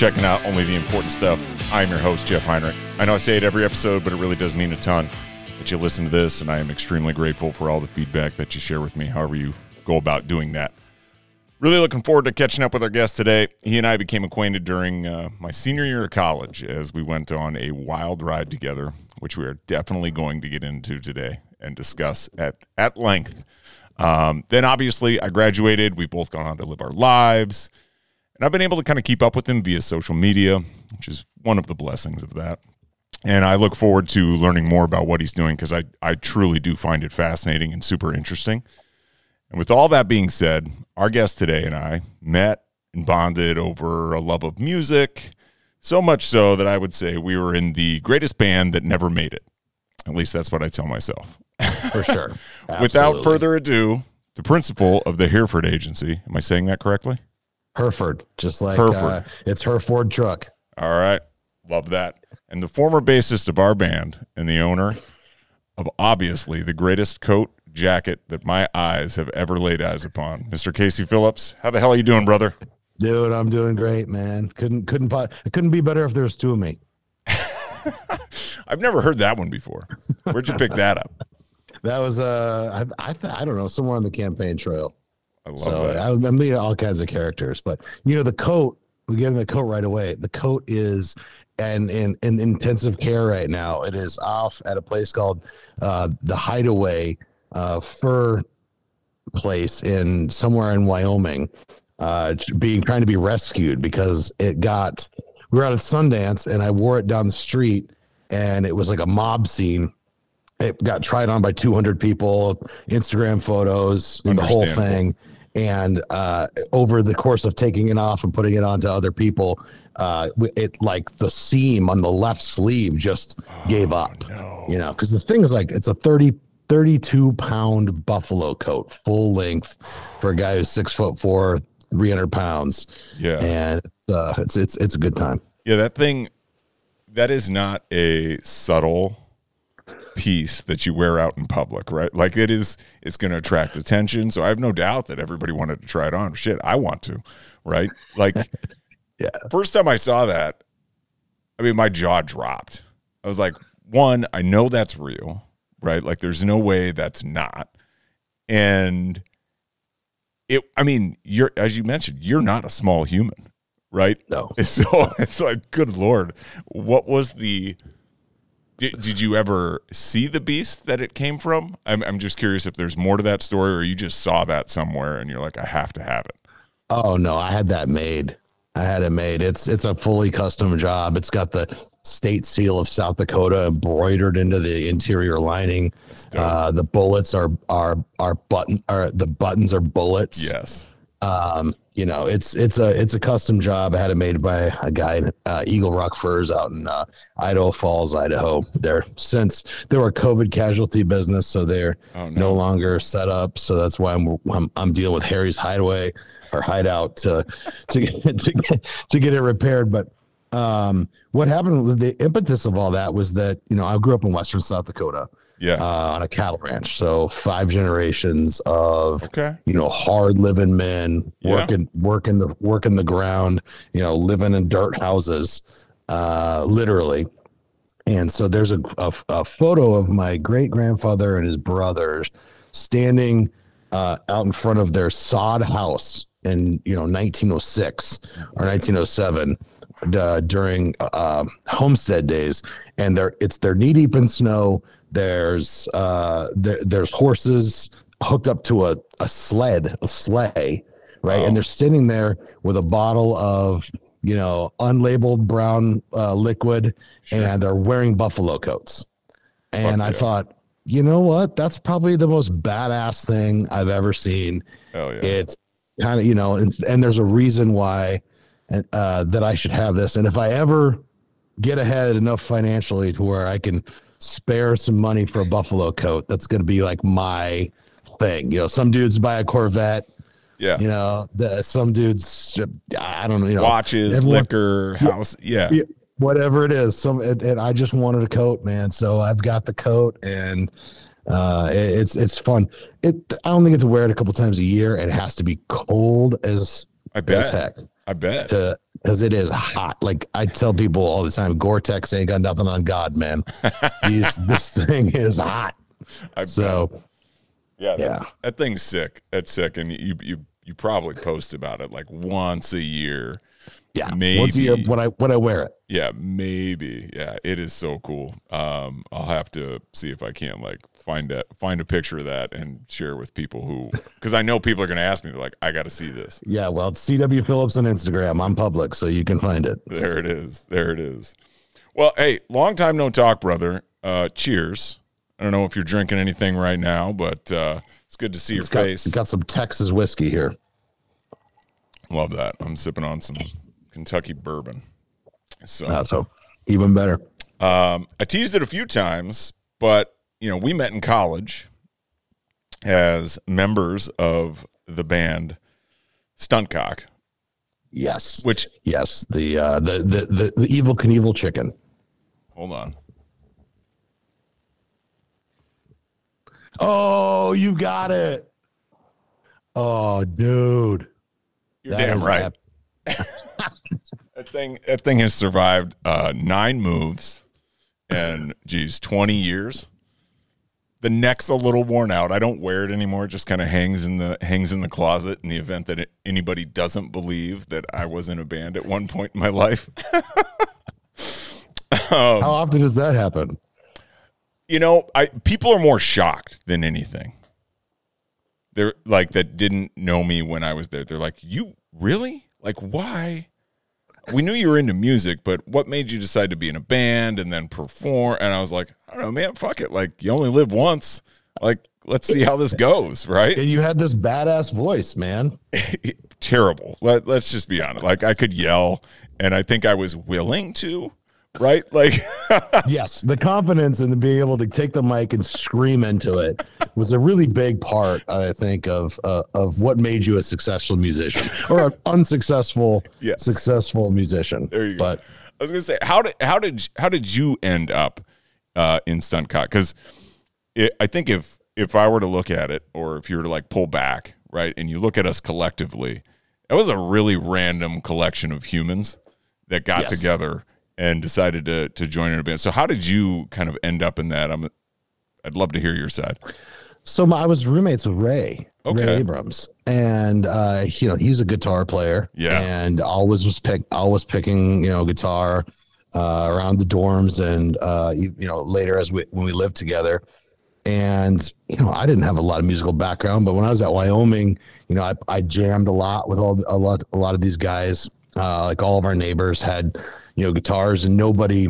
checking out Only the Important Stuff. I'm your host, Jeff Heinrich. I know I say it every episode, but it really does mean a ton that you listen to this, and I am extremely grateful for all the feedback that you share with me, however you go about doing that. Really looking forward to catching up with our guest today. He and I became acquainted during uh, my senior year of college as we went on a wild ride together, which we are definitely going to get into today and discuss at, at length. Um, then, obviously, I graduated. We've both gone on to live our lives. And I've been able to kind of keep up with him via social media, which is one of the blessings of that. And I look forward to learning more about what he's doing because I, I truly do find it fascinating and super interesting. And with all that being said, our guest today and I met and bonded over a love of music, so much so that I would say we were in the greatest band that never made it. At least that's what I tell myself. For sure. Without further ado, the principal of the Hereford Agency. Am I saying that correctly? Hereford, just like Hereford. Uh, it's her Ford truck. All right. Love that. And the former bassist of our band and the owner of obviously the greatest coat jacket that my eyes have ever laid eyes upon, Mr. Casey Phillips. How the hell are you doing, brother? Dude, I'm doing great, man. Couldn't couldn't it couldn't be better if there was two of me. I've never heard that one before. Where'd you pick that up? That was uh I I, th- I don't know somewhere on the campaign trail. I love so that. I, I'm meeting all kinds of characters, but you know the coat. We get in the coat right away. The coat is and in, in intensive care right now. It is off at a place called uh, the Hideaway uh, Fur Place in somewhere in Wyoming, uh, being trying to be rescued because it got. We were out at Sundance and I wore it down the street, and it was like a mob scene it got tried on by 200 people instagram photos and the whole thing and uh, over the course of taking it off and putting it on to other people uh, it like the seam on the left sleeve just oh, gave up no. you know because the thing is like it's a 30 32 pound buffalo coat full length for a guy who's six foot four 300 pounds. Yeah. And uh, it's it's it's a good time. Yeah that thing that is not a subtle piece that you wear out in public, right? Like it is, it's going to attract attention. So I have no doubt that everybody wanted to try it on. Shit, I want to, right? Like, yeah. First time I saw that, I mean, my jaw dropped. I was like, one, I know that's real, right? Like, there's no way that's not. And it, I mean, you're, as you mentioned, you're not a small human, right? No. So it's like, good Lord, what was the, did, did you ever see the beast that it came from? I'm, I'm just curious if there's more to that story or you just saw that somewhere and you're like, I have to have it. Oh no, I had that made. I had it made. It's it's a fully custom job. It's got the state seal of South Dakota embroidered into the interior lining. Uh, the bullets are are are button are the buttons are bullets. Yes. Um, you know, it's it's a it's a custom job. I had it made by a guy, uh, Eagle Rock Furs, out in uh, Idaho Falls, Idaho. They're since they were a COVID casualty business, so they're oh, no. no. longer set up. So that's why I'm, I'm I'm dealing with Harry's Hideaway or Hideout to to get, to get to get it repaired. But um, what happened with the impetus of all that was that you know I grew up in Western South Dakota yeah. uh, on a cattle ranch. So five generations of okay. you know hard living men yeah. working working the working the ground you know living in dirt houses uh, literally. And so there's a, a, a photo of my great grandfather and his brothers standing uh, out in front of their sod house in you know 1906 or 1907 uh, during uh, homestead days. And they're it's they're knee deep in snow there's uh, there, there's horses hooked up to a, a sled, a sleigh, right? Oh. And they're standing there with a bottle of you know unlabeled brown uh, liquid, sure. and they're wearing buffalo coats. And Fuck I yeah. thought, you know what? That's probably the most badass thing I've ever seen. Oh yeah. It's kind of you know, and, and there's a reason why uh, that I should have this. And if I ever get ahead enough financially to where I can spare some money for a buffalo coat. That's going to be like my thing. You know, some dudes buy a Corvette. Yeah. You know, the, some dudes, I don't know, you know, watches, everyone, liquor, house. Yeah. Whatever it is. Some, and, and I just wanted a coat, man. So I've got the coat and, uh, it, it's, it's fun. It, I don't think it's wear it a couple times a year. It has to be cold as, I bet. as heck. I bet. To because it is hot. Like I tell people all the time, Gore-Tex ain't got nothing on God, man. These, this thing is hot. I So bet. yeah, yeah. That, that thing's sick. That's sick, and you you you probably post about it like once a year. yeah, once a year when I when I wear it. Yeah, maybe. Yeah, it is so cool. Um, I'll have to see if I can like find a find a picture of that and share with people who because I know people are going to ask me. They're like, I got to see this. Yeah, well, it's CW Phillips on Instagram. I'm public, so you can find it. There it is. There it is. Well, hey, long time no talk, brother. Uh, cheers. I don't know if you're drinking anything right now, but uh, it's good to see your got, face. it's got some Texas whiskey here. Love that. I'm sipping on some Kentucky bourbon. So Uh, so even better. Um, I teased it a few times, but you know, we met in college as members of the band Stuntcock, Yes, which yes. The uh, the, the the the Evel Knievel chicken. hold on. Oh, you got it. Oh, dude. You're That damn right. That thing that thing has survived uh, nine moves and geez, 20 years. The neck's a little worn out. I don't wear it anymore. It just kind of hangs in the hangs in the closet in the event that it, anybody doesn't believe that I was in a band at one point in my life. Um, How often does that happen? you know, I people are more shocked than anything. They're like that didn't know me when I was there. They're like, "You really? Like why?" We knew you were into music, but what made you decide to be in a band and then perform? And I was like, I don't know, man, fuck it. Like you only live once. Like let's see how this goes, right? And you had this badass voice, man. Terrible. Let, let's just be honest. Like I could yell and I think I was willing to, right? Like yes, the confidence in being able to take the mic and scream into it was a really big part, I think, of uh, of what made you a successful musician or an unsuccessful Yes. successful musician. There you go. But I was gonna say, how did how did how did you end up uh, in stunt cock? Because I think if if I were to look at it, or if you were to like pull back, right, and you look at us collectively, it was a really random collection of humans that got Yes. together and decided to to join in a band. So how did you kind of end up in that? I'm I'd love to hear your side. So my, I was roommates with Ray, Okay. Ray Abrams, and uh, you know he's a guitar player. Yeah. and always was pick, always picking you know guitar uh, around the dorms, and uh, you, you know later as we when we lived together. And you know I didn't have a lot of musical background, but when I was at Wyoming, you know I, I jammed a lot with all a lot a lot of these guys. Uh, like all of our neighbors had you know guitars, and nobody,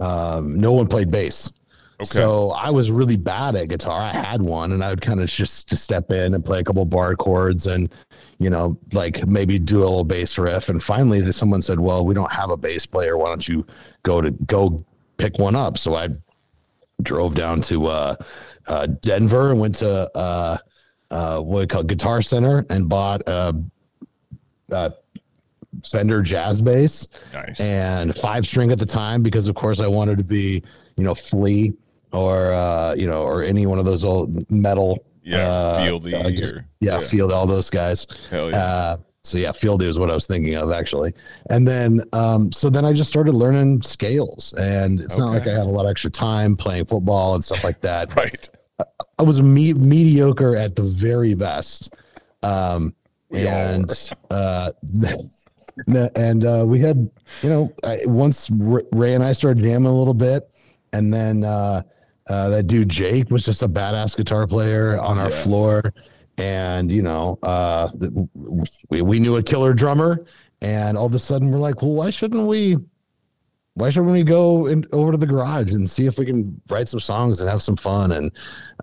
um, no one played bass. Okay. So I was really bad at guitar. I had one, and I would kind of just step in and play a couple bar chords, and you know, like maybe do a little bass riff. And finally, someone said, "Well, we don't have a bass player. Why don't you go to go pick one up?" So I drove down to uh, uh, Denver and went to uh, uh, what we call Guitar Center and bought a, a Fender jazz bass nice. and five string at the time because of course I wanted to be, you know, Flea or uh, you know, or any one of those old metal yeah, uh, Fieldy uh, or yeah, Field, all those guys. hell yeah. Uh, so yeah, Fieldy was what I was thinking of actually. And then um, so then I just started learning scales and it's not like I had a lot of extra time playing football and stuff like that. right. I was me- mediocre at the very best. Um, We and uh, and uh, we had, you know, I, once Ray and I started jamming a little bit, and then uh, uh, that dude Jake was just a badass guitar player on our Yes. floor, and you know, uh, we we knew a killer drummer, and all of a sudden we're like, well, why shouldn't we? Why shouldn't we go in, over to the garage and see if we can write some songs and have some fun? And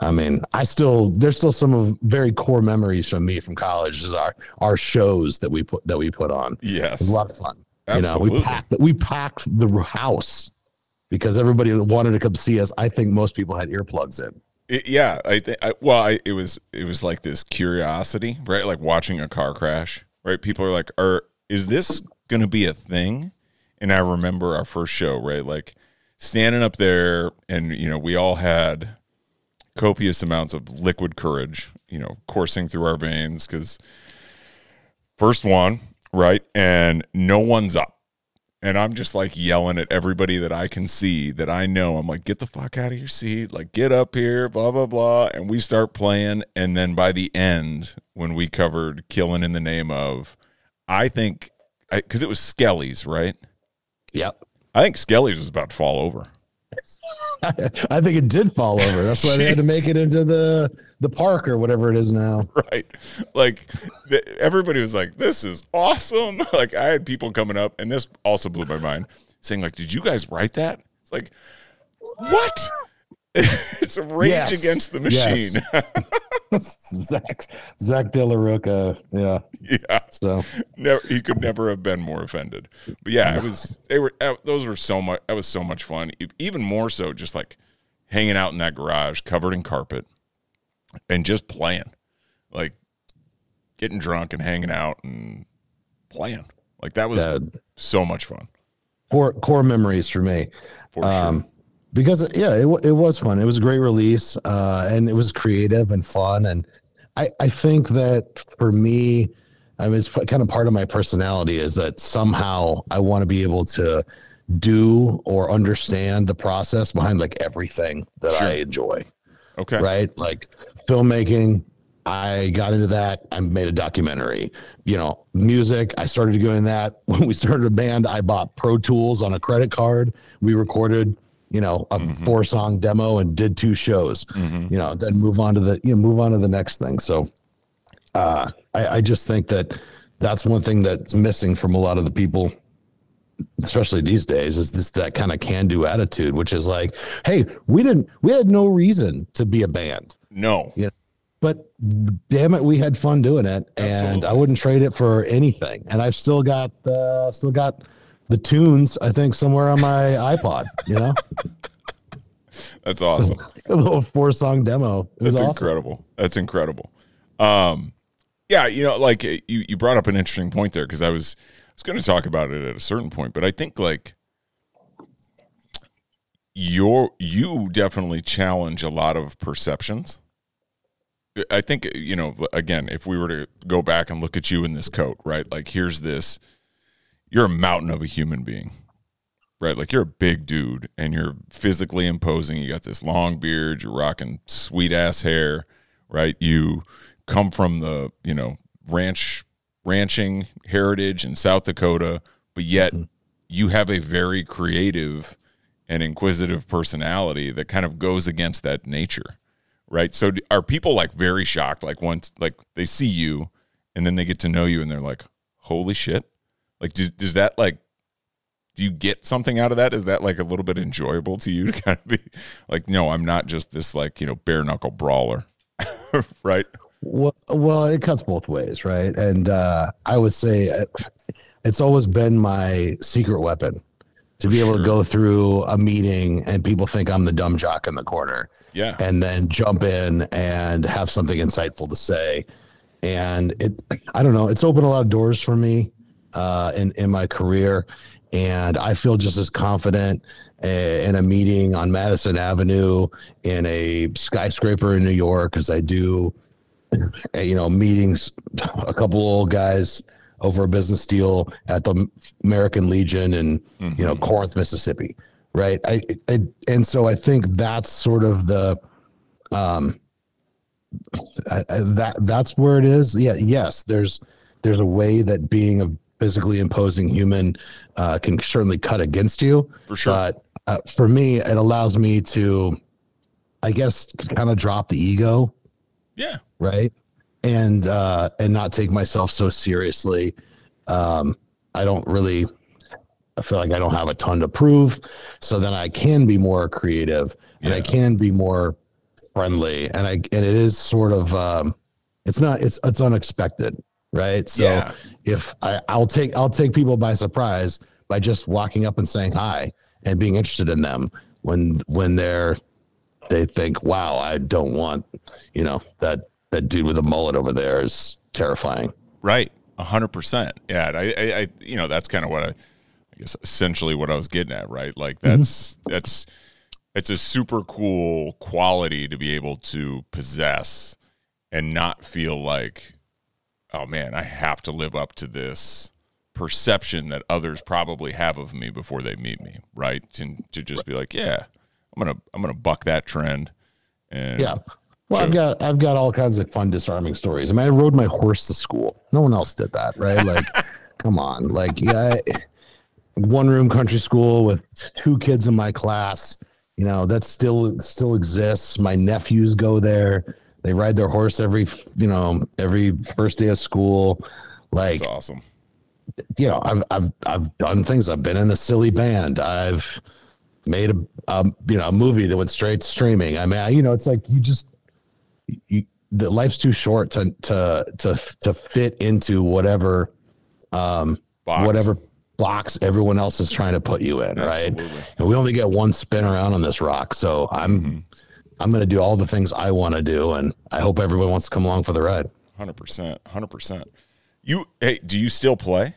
I mean, I still there's still some of very core memories from me from college is our our shows that we put that we put on. It Yes. was a lot of fun. You know, Absolutely. we packed we packed the house because everybody that wanted to come see us. I think most people had earplugs in. It, yeah, I think. I, well, I, it was it was like this curiosity, right? Like watching a car crash, right? People are like, "Are is this going to be a thing?" And I remember our first show, right? Like standing up there, and you know, we all had copious amounts of liquid courage, you know, coursing through our veins because first one right? And no one's up. And I'm just like yelling at everybody that I can see that I know. I'm like, get the fuck out of your seat. Like, get up here, blah, blah, blah. And we start playing. And then by the end, when we covered Killing in the Name of, I think, because it was Skelly's, right? Yep. I think Skelly's was about to fall over. I think it did fall over. That's why they had to make it into the the park or whatever it is now. Right. Like the, everybody was like, "This is awesome!" Like I had people coming up, and this also blew my mind, saying like, "Did you guys write that?" It's like, what? it's a rage yes. against the machine. Yes. Zach Zach De La yeah, yeah. So never, he could never have been more offended. But yeah, it was. They were. Those were so much. That was so much fun. Even more so, just like hanging out in that garage covered in carpet and just playing, like getting drunk and hanging out and playing. Like that was so much fun. Core core memories for me. For um, sure because yeah, it, it was fun. It was a great release, uh, and it was creative and fun. And I, I think that for me, I mean, it's kind of part of my personality is that somehow I want to be able to do or understand the process behind like everything that sure. I enjoy. Okay. Right. Like filmmaking, I got into that. I made a documentary. You know, music. I started doing that when we started a band. I bought Pro Tools on a credit card. We recorded you know, a mm-hmm. four song demo and did two shows, mm-hmm. you know, then move on to the, you know, move on to the next thing. So, uh, I, I just think that that's one thing that's missing from a lot of the people, especially these days, is this that kind of can do attitude, which is like, hey, we didn't, we had no reason to be a band. No. Yeah. But damn it, we had fun doing it, Absolutely. and I wouldn't trade it for anything. And I've still got, uh, still got the tunes, I think, somewhere on my iPod, you know? That's awesome. a little four song demo. That's awesome. incredible. That's incredible. Um, yeah, you know, like you, you brought up an interesting point there because I was I was going to talk about it at a certain point, but I think like your you definitely challenge a lot of perceptions. I think you know, again, if we were to go back and look at you in this coat, right? Like here's this you're a mountain of a human being, right? Like you're a big dude and you're physically imposing. You got this long beard, you're rocking sweet ass hair, right? You come from the, you know, ranch ranching heritage in South Dakota, but yet mm-hmm. you have a very creative and inquisitive personality that kind of goes against that nature. Right? So are people like very shocked like once like they see you and then they get to know you and they're like, "Holy shit, like, does, does that like, do you get something out of that? Is that like a little bit enjoyable to you to kind of be like, no, I'm not just this like, you know, bare knuckle brawler, right? Well, well, it cuts both ways, right? And uh, I would say uh, it's always been my secret weapon to be able sure. to go through a meeting and people think I'm the dumb jock in the corner. Yeah. And then jump in and have something insightful to say. And it, I don't know, it's opened a lot of doors for me uh, in in my career, and I feel just as confident eh, in a meeting on Madison Avenue in a skyscraper in New York as I do, eh, you know, meetings. A couple old guys over a business deal at the American Legion in mm-hmm. you know mm-hmm. Corinth, Mississippi, right? I, I and so I think that's sort of the um I, I, that that's where it is. Yeah, yes, there's there's a way that being a physically imposing human uh, can certainly cut against you. For sure. But uh, for me, it allows me to, I guess, kind of drop the ego. Yeah. Right. And uh, and not take myself so seriously. Um, I don't really. I feel like I don't have a ton to prove, so then I can be more creative and yeah. I can be more friendly, and I and it is sort of um, it's not it's it's unexpected right? So yeah. if I, I'll take I'll take people by surprise by just walking up and saying hi and being interested in them when when they're they think, wow, I don't want, you know, that that dude with a mullet over there is terrifying. Right, a hundred percent. Yeah, I, I, I, you know, that's kind of what I, I guess, essentially what I was getting at. Right, like mm-hmm. that's mm-hmm. that's it's a super cool quality to be able to possess and not feel like oh man, I have to live up to this perception that others probably have of me before they meet me, right? And to just be like, yeah, I'm gonna I'm gonna buck that trend. And yeah. Well, I've got I've got all kinds of fun disarming stories. I mean, I rode my horse to school. No one else did that, right? Like, come on, like yeah, one room country school with two kids in my class. You know that still still exists. My nephews go there. They ride their horse every you know every first day of school. Like That's awesome. You know, I've I've I've done things. I've been in a silly band. I've made a um, you know a movie that went straight to streaming. I mean, I, you know, it's like you just you, the life's too short to to to to fit into whatever um Box. whatever box everyone else is trying to put you in, Absolutely. right? And we only get one spin around on this rock, so I'm Mhm. I'm going to do all the things I want to do, and I hope everyone wants to come along for the ride. Hundred percent, hundred percent. You hey, do you still play?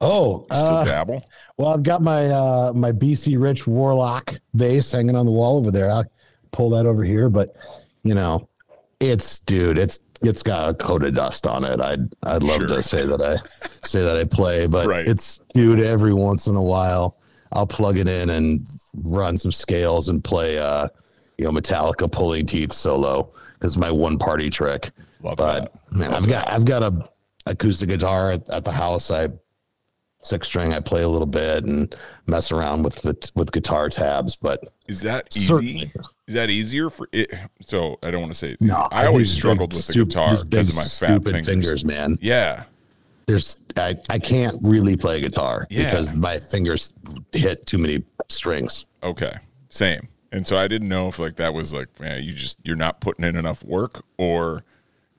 Oh, You still uh, dabble? well, I've got my uh, my BC Rich Warlock bass hanging on the wall over there. I'll pull that over here, but you know, it's dude, it's it's got a coat of dust on it. I'd I'd love Sure. to say that I say that I play, but Right. it's dude. Every once in a while, I'll plug it in and run some scales and play, uh, you know, Metallica pulling teeth solo because my one party trick. Love but that. man, Love I've got I've got a acoustic guitar at, at the house. I six string. I play a little bit and mess around with the with guitar tabs. But Is that easy? Certainly. Is that easier for it? So I don't want to say. no, I always struggled with the guitar because of my fat stupid fingers. man. Yeah, There's I, I can't really play guitar Yeah. because my fingers hit too many strings. Okay, same. And so I didn't know if like that was like, man, you just you're not putting in enough work, or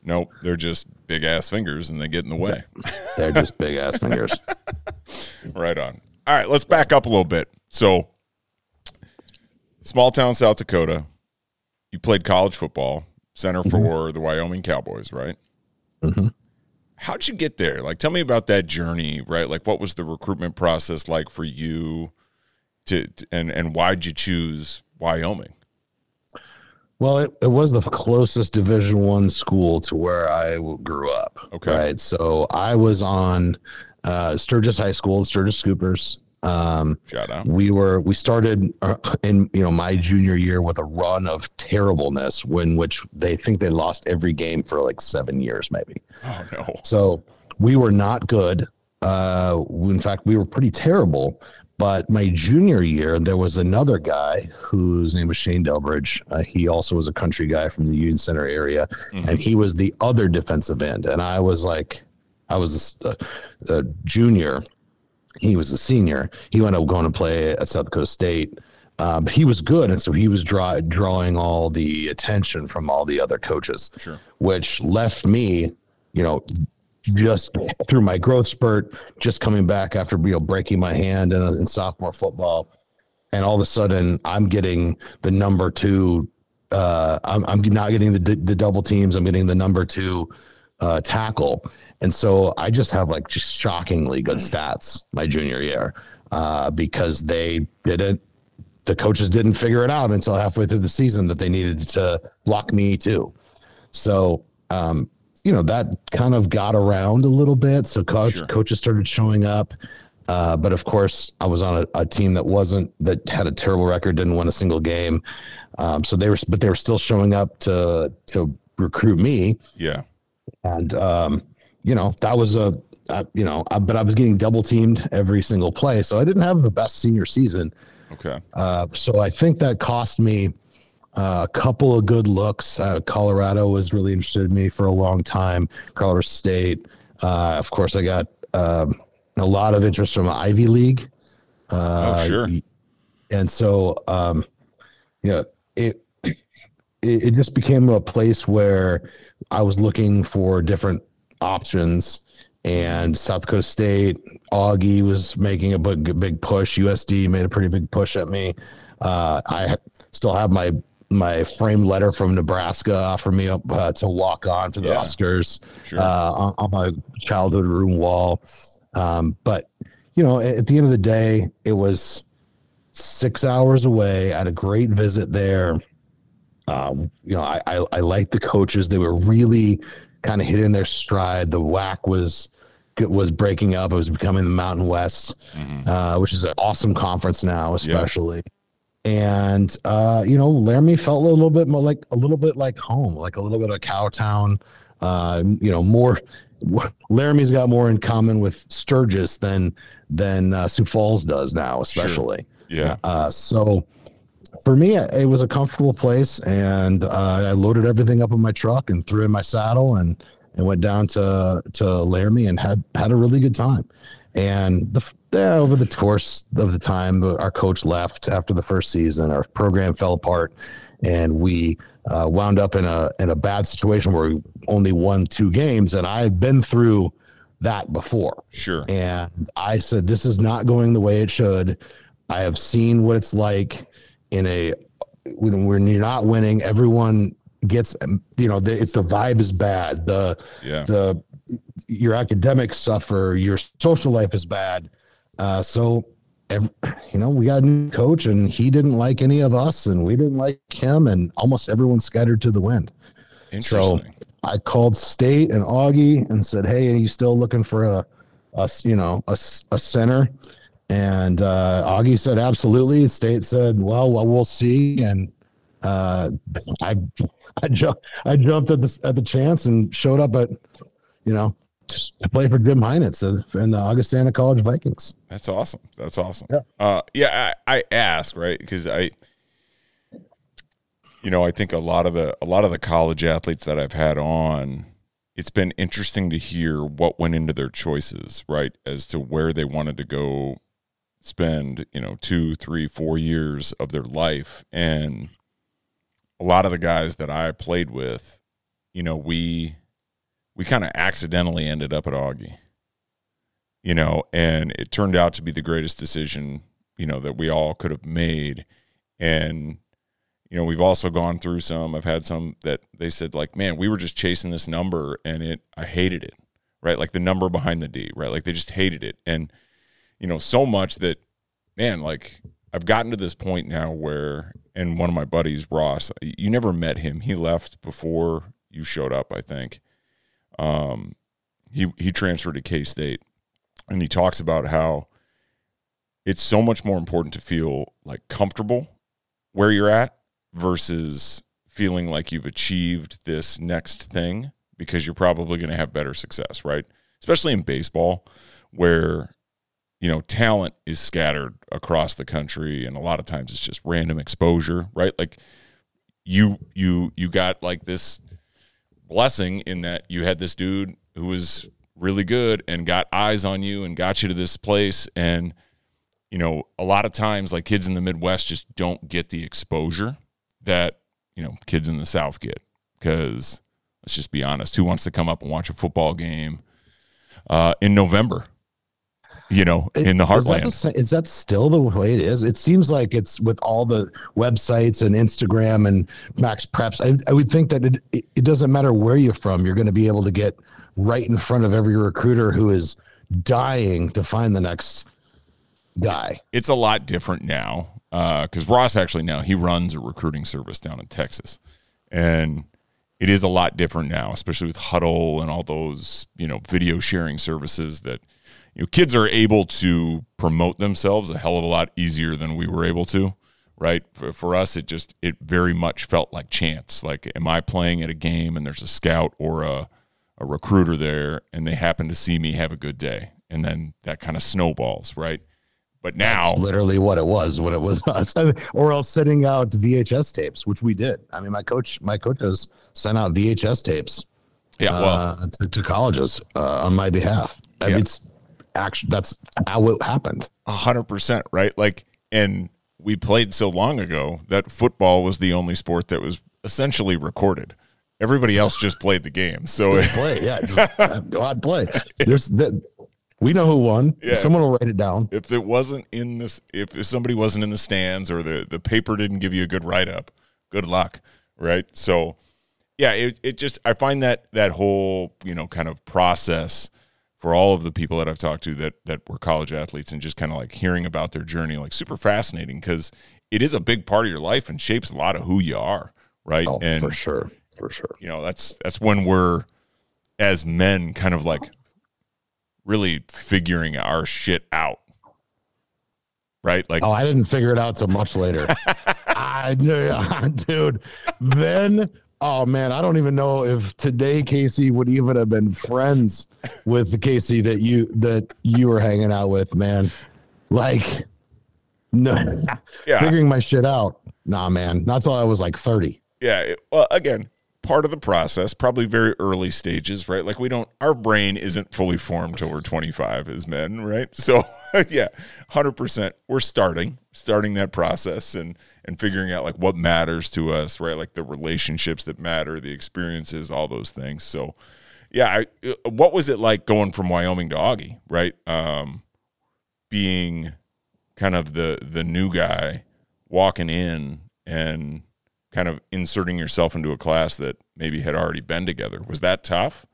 nope, they're just big ass fingers and they get in the way. They're just big ass fingers. right on. All right, let's back up a little bit. So, small town South Dakota. You played college football, center for the Wyoming Cowboys, right? Mhm. How'd you get there? Like, tell me about that journey, right? Like, what was the recruitment process like for you? To, to- and and why'd you choose Wyoming? Well, it, it was the closest Division One school to where I grew up. Okay. Right. So I was on uh, Sturgis High School, Sturgis Scoopers. Um, Shout out. we were we started uh, in you know my junior year with a run of terribleness, when which they think they lost every game for like seven years, maybe. Oh no. So we were not good. Uh, in fact, we were pretty terrible. But my junior year, there was another guy whose name was Shane Delbridge. Uh, he also was a country guy from the Union Center area, Mhm. and he was the other defensive end. And I was like, I was a, a junior. He was a senior. He wound up going to play at South Dakota State. Um, he was good, and so he was draw, drawing all the attention from all the other coaches Sure. which left me, you know, just through my growth spurt, just coming back after you know breaking my hand in, in sophomore football, and all of a sudden I'm getting the number two. Uh, I'm I'm not getting the the double teams. I'm getting the number two uh, tackle, and so I just have like just shockingly good stats my junior year uh, because they didn't. The coaches didn't figure it out until halfway through the season that they needed to block me too. So, um, you know, that kind of got around a little bit. So coach, Sure. coaches started showing up. Uh, but of course, I was on a, a team that wasn't that had a terrible record, didn't win a single game. Um, so they were, but they were still showing up to to recruit me, Yeah. and um, you know that was a, uh, you know, I, but I was getting double teamed every single play, so I didn't have the best senior season. Okay. Uh, so I think that cost me uh, a couple of good looks. Uh, Colorado was really interested in me for a long time. Colorado State, uh, of course, I got um, a lot of interest from Ivy League. Uh, Oh, sure. And so, um, you know, it, it it just became a place where I was looking for different options. And South Dakota State, Augie was making a big, big push. USD made a pretty big push at me. Uh, I still have my my framed letter from Nebraska offer me up uh, to walk on to the Yeah. Huskers Sure. uh, on, on my childhood room wall. Um, but you know, at, at the end of the day, it was six hours away. I had a great visit there. Um, you know, I, I I liked the coaches. They were really kind of hitting their stride. The WAC was was breaking up. It was becoming the Mountain West, mm-hmm. uh, which is an awesome conference now, especially. And uh, you know, Laramie felt a little bit more like a little bit like home, like a little bit of Cowtown. Uh, you know, more Laramie's got more in common with Sturgis than than uh, Sioux Falls does now, especially. Sure. Yeah. Uh, so for me, it was a comfortable place, and uh, I loaded everything up in my truck and threw in my saddle and and went down to to Laramie and had had a really good time. And the yeah, over the course of the time, our coach left after the first season. Our program fell apart, and we uh, wound up in a in a bad situation where we only won two games. And I've been through that before. Sure. And I said, this is not going the way it should. I have seen what it's like in a when, when you're not winning. Everyone gets you know the, it's the vibe is bad. The yeah. the your academics suffer. Your social life is bad. Uh, so every, you know, we got a new coach and he didn't like any of us and we didn't like him and almost everyone scattered to the wind. Interesting. So I called state and Augie and said, Hey, are you still looking for a, a you know, a, a center? And uh, Augie said, absolutely. State said, well, well we'll see. And uh, I, I, ju- I jumped at the, at the chance and showed up at, you know, to play for Jim Heinitz and the Augustana College Vikings. That's awesome. That's awesome. Yeah. Uh, yeah. I, I ask right because I, you know, I think a lot of the a lot of the college athletes that I've had on, it's been interesting to hear what went into their choices, right, as to where they wanted to go spend, you know, two, three, four years of their life, and a lot of the guys that I played with, you know, we we kind of accidentally ended up at Augie, you know, and it turned out to be the greatest decision, you know, that we all could have made. And, you know, we've also gone through some, I've had some that they said, like, man, we were just chasing this number and it, I hated it, right? Like the number behind the D, right? Like they just hated it. And, you know, so much that, man, like I've gotten to this point now where, and one of my buddies, Ross, you never met him. He left before you showed up, I think um, he he transferred to K State, and he talks about how it's so much more important to feel like comfortable where you're at versus feeling like you've achieved this next thing because you're probably going to have better success, right? Especially in baseball, where you know talent is scattered across the country, and a lot of times it's just random exposure, right? Like you you you got like this blessing in that you had this dude who was really good and got eyes on you and got you to this place. And you know a lot of times like kids in the midwest just don't get the exposure that you know kids in the south get. Because let's just be honest who wants to come up and watch a football game uh, in november you know, in the heartland. Is that, the, is that, still the way it is? It seems like it's with all the websites and Instagram and MaxPreps. I, I would think that it, it doesn't matter where you're from, you're going to be able to get right in front of every recruiter who is dying to find the next guy. It's a lot different now because uh, Ross actually now he runs a recruiting service down in Texas, and it is a lot different now, especially with Hudl and all those you know video sharing services that you know, kids are able to promote themselves a hell of a lot easier than we were able to right? For, for, us it just it very much felt like chance. Like am i playing at a game and there's a scout or a, a recruiter there and they happen to see me have a good day? And then that kind of snowballs right? But now That's literally what it was when it was. Us or else sending out vhs tapes which we did. I mean my coach my coaches sent out vhs tapes yeah well uh, to, to, colleges uh, on my behalf. I yeah. mean, it's actually that's how it happened. A hundred percent, right? Like, and we played so long ago that football was the only sport that was essentially recorded. Everybody else just played the game. So just play, yeah, just go out play. There's that. We know who won. Yeah. Someone will write it down. If it wasn't in this, if, if somebody wasn't in the stands or the the paper didn't give you a good write up, good luck, right? So, yeah, it it just I find that that whole you know kind of process for all of the people that I've talked to that that were college athletes and just kind of like hearing about their journey, like super fascinating because it is a big part of your life and shapes a lot of who you are, right? Oh, and for sure, for sure. You know, that's that's when we're as men kind of like really figuring our shit out. Right? Like Oh, I didn't figure it out till much later. I knew, dude. Then, oh man, I don't even know if today Casey would even have been friends with the Casey that you that you were hanging out with, man. Like, no, Yeah. figuring my shit out. Nah, man, not till I was like thirty. yeah, well again, part of the process, probably very early stages, right? Like we don't our brain isn't fully formed till we're 25 as men, right? So, yeah, 100% we're starting starting that process and and figuring out like what matters to us, right? Like the relationships that matter, the experiences, all those things. So, yeah, I, uh, what was it like going from Wyoming to Augie, right? Um being kind of the the new guy walking in and kind of inserting yourself into a class that maybe had already been together. Was that tough?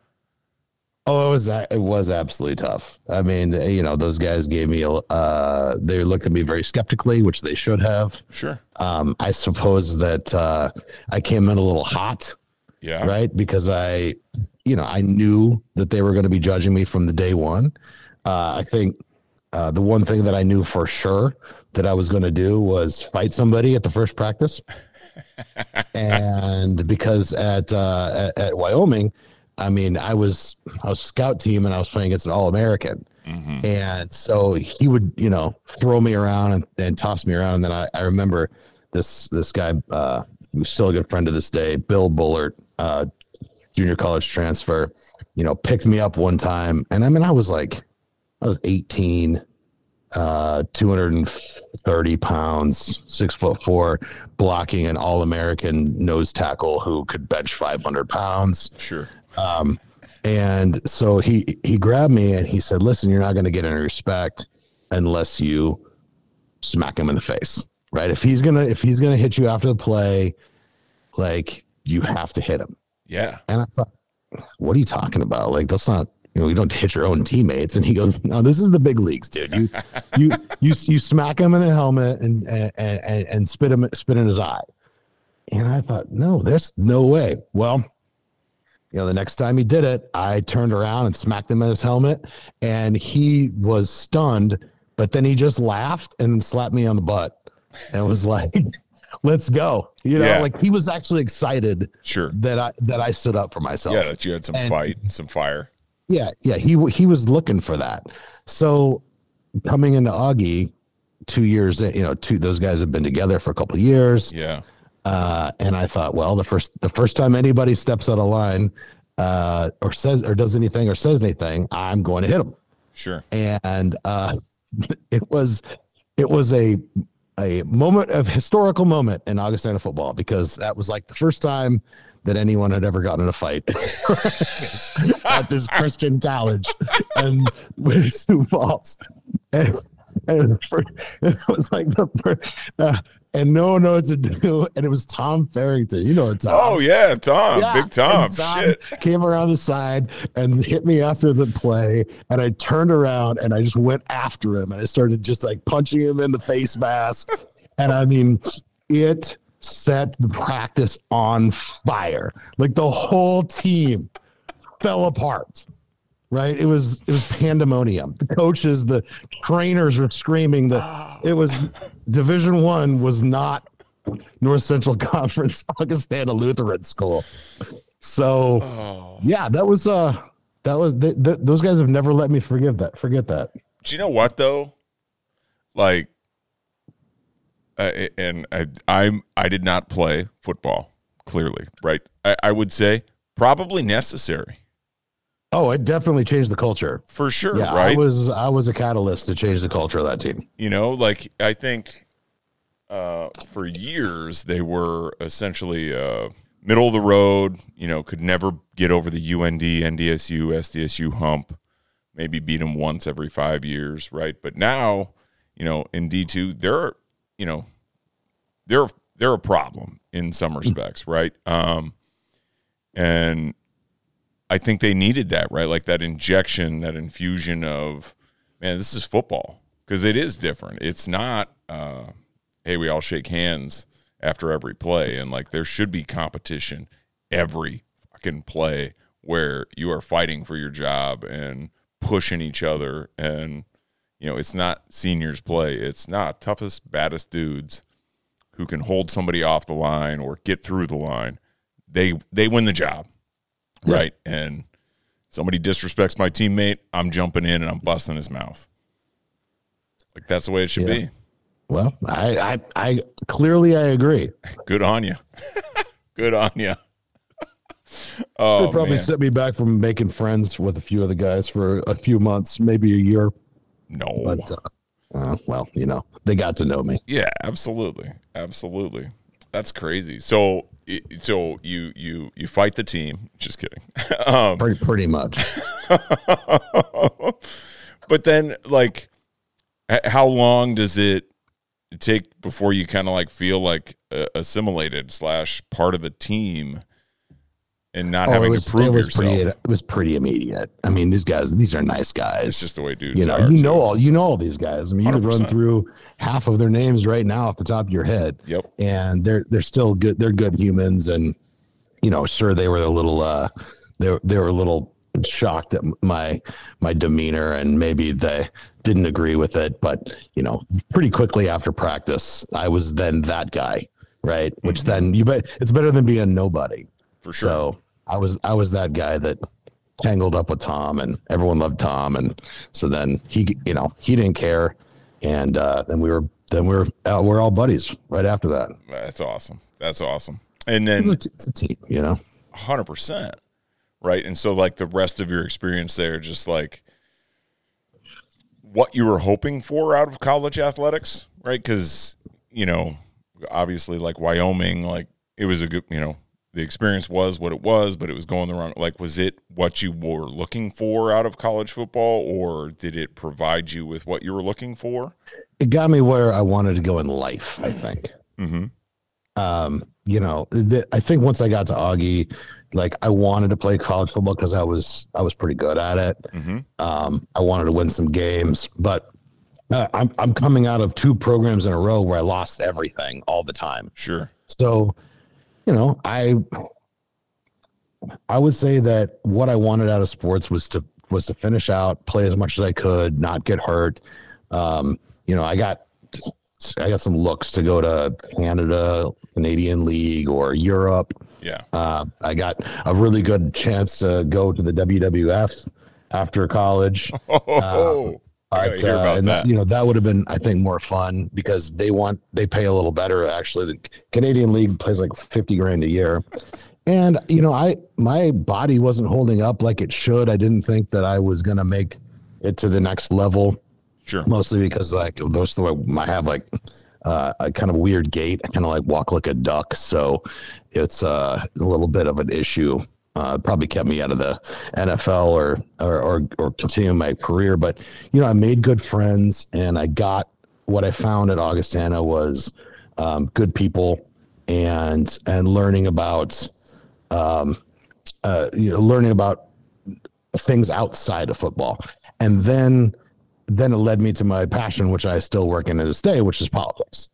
Oh, it was it was absolutely tough. I mean, you know, those guys gave me a uh, they looked at me very skeptically, which they should have. Sure. Um, I suppose that uh, I came in a little hot. Yeah. right? Because I, you know, I knew that they were going to be judging me from the day one. Uh, I think uh, the one thing that I knew for sure that I was going to do was fight somebody at the first practice. and because at, uh, at at Wyoming, I mean, I was I was scout team and I was playing against an All American. Mhm. And so he would, you know, throw me around and, and toss me around. And then I, I remember this this guy, uh, who's still a good friend to this day, Bill Bullard, uh, junior college transfer, you know, picked me up one time. And I mean, I was like, I was 18, uh, 230 pounds, six foot four, blocking an all American nose tackle who could bench 500 pounds. Sure. Um, and so he he grabbed me and he said, "Listen, you're not going to get any respect unless you smack him in the face, right? If he's gonna if he's gonna hit you after the play, like you have to hit him." Yeah. And I thought, "What are you talking about? Like that's not." You know, you don't hit your own teammates. And he goes, "No, this is the big leagues, dude. You, you, you, you smack him in the helmet and and and, and spit him, spit in his eye." And I thought, "No, there's no way." Well, you know, the next time he did it, I turned around and smacked him in his helmet, and he was stunned. But then he just laughed and slapped me on the butt, and was like, "Let's go!" You know, Yeah. like he was actually excited Sure. that I that I stood up for myself. Yeah, that you had some And- fight, some fire. Yeah, yeah, he he was looking for that. So coming into Augie, two years, in, you know, two those guys have been together for a couple of years, Yeah. Uh, and I thought, well, the first the first time anybody steps out of line uh, or says or does anything or says anything, I'm going to hit them. Sure. And uh, it was it was a a moment of historical moment in Augustana football because that was like the first time that anyone had ever gotten in a fight at this Christian college and with Falls. And, and it was like the first, uh, and no one knows what to do. And it was Tom Farrington. You know Tom. Oh yeah, Tom, Yeah, big Tom. Tom Shit. came around the side and hit me after the play, and I turned around and I just went after him, and I started just like punching him in the face mask, and I mean, it set the practice on fire. Like the whole team fell apart. Right? It was it was pandemonium. The coaches, the trainers were screaming. The it was Division One was not North Central Conference Augustana Lutheran School. So Oh. yeah, that was uh that was th- th- those guys have never let me forgive that. Forget that. Do you know what though? Like, uh, and I, I'm I did not play football. Clearly, right? I, I would say probably necessary Oh, it definitely changed the culture. for sure. Yeah, right? I was I was a catalyst to change the culture of that team. you know like i think uh, for years they were essentially uh, middle of the road you know could never get over the und ndsu sdsu hump maybe beat them once every five years right but now you know in d2 they're you know they're they're a problem in some respects right um and i think they needed that right? Like that injection that infusion of man, this is football because it is different. It's not, uh, hey, we all shake hands after every play, and like there should be competition every fucking play where you are fighting for your job and pushing each other and you know it's not seniors play. It's not toughest baddest dudes who can hold somebody off the line or get through the line. They they win the job Yeah. right and somebody disrespects my teammate i'm jumping in and i'm busting his mouth like that's the way it should Yeah. be Well, I, I, I clearly I agree. good on you good on you oh they probably man. set me back from making friends with a few of the guys for a few months, maybe a year. no But uh, uh, well, you know, they got to know me. Yeah, absolutely, absolutely. That's crazy. So, so you you you fight the team. Just kidding. um, Pretty, pretty much. but then, like, how long does it take before you kind of like feel like uh, assimilated slash part of the team, and not Oh, having was, to prove it was yourself? pretty. It was pretty immediate. I mean, these guys, these are nice guys. It's just the way dudes you know, are. you too. know all you know all these guys. I mean, you could run through half of their names right now off the top of your head, Yep. and they're they're still good. They're good humans, and you know, sure they were a little uh, they they were a little shocked at my my demeanor, and maybe they didn't agree with it. But you know, pretty quickly after practice, I was then that guy, right? Which then you bet it's better than being nobody. For sure. So I was I was that guy that tangled up with Tom, and everyone loved Tom, and so then he, you know, he didn't care, and uh, then we were then we were uh, we're all buddies right after that. That's awesome. That's awesome. And It's then a, t- it's a team, you know. hundred percent, right? And so, like the rest of your experience there, just like what you were hoping for out of college athletics, right? Because you know, obviously, like Wyoming, like it was a good, you know, the experience was what it was, but it was going the wrong. Like, was it what you were looking for out of college football, or did it provide you with what you were looking for? It got me where I wanted to go in life. I think. Mm-hmm. um, you know, th- I think once I got to Augie, like I wanted to play college football because I was I was pretty good at it. Mm-hmm. Um, I wanted to win some games, but uh, I'm I'm coming out of two programs in a row where I lost everything all the time. Sure. So, you know, I I would say that what I wanted out of sports was to was to finish out, play as much as I could, not get hurt. Um, you know, I got I got some looks to go to Canada, Canadian League, or Europe. Yeah. Uh, I got a really good chance to go to the WWF after college. Oh, gotta But, uh, and that. you know that would have been, I think, more fun because they want they pay a little better. Actually, the Canadian League plays like fifty grand a year, and you know, I my body wasn't holding up like it should. I didn't think that I was gonna make it to the next level, Sure. mostly because like those the way I have like uh, a kind of weird gait. I kind of like walk like a duck, so it's uh, a little bit of an issue. Uh, probably kept me out of the NFL or, or or or continuing my career. But you know, I made good friends, and I got what I found at Augustana was um, good people and and learning about um, uh, you know learning about things outside of football, and then then it led me to my passion, which I still work in to this day, which is politics.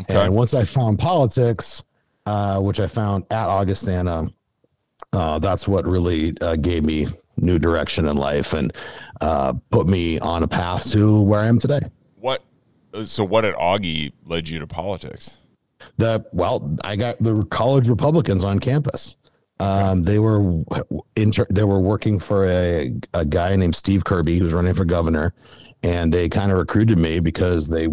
Okay. And once I found politics, uh, which I found at Augustana, uh, that's what really uh, gave me new direction in life and uh, put me on a path to where I am today. What? So, what at Augie led you to politics? The well, I got the college Republicans on campus. Um, they were inter- they were working for a, a guy named Steve Kirby who's running for governor, and they kind of recruited me because they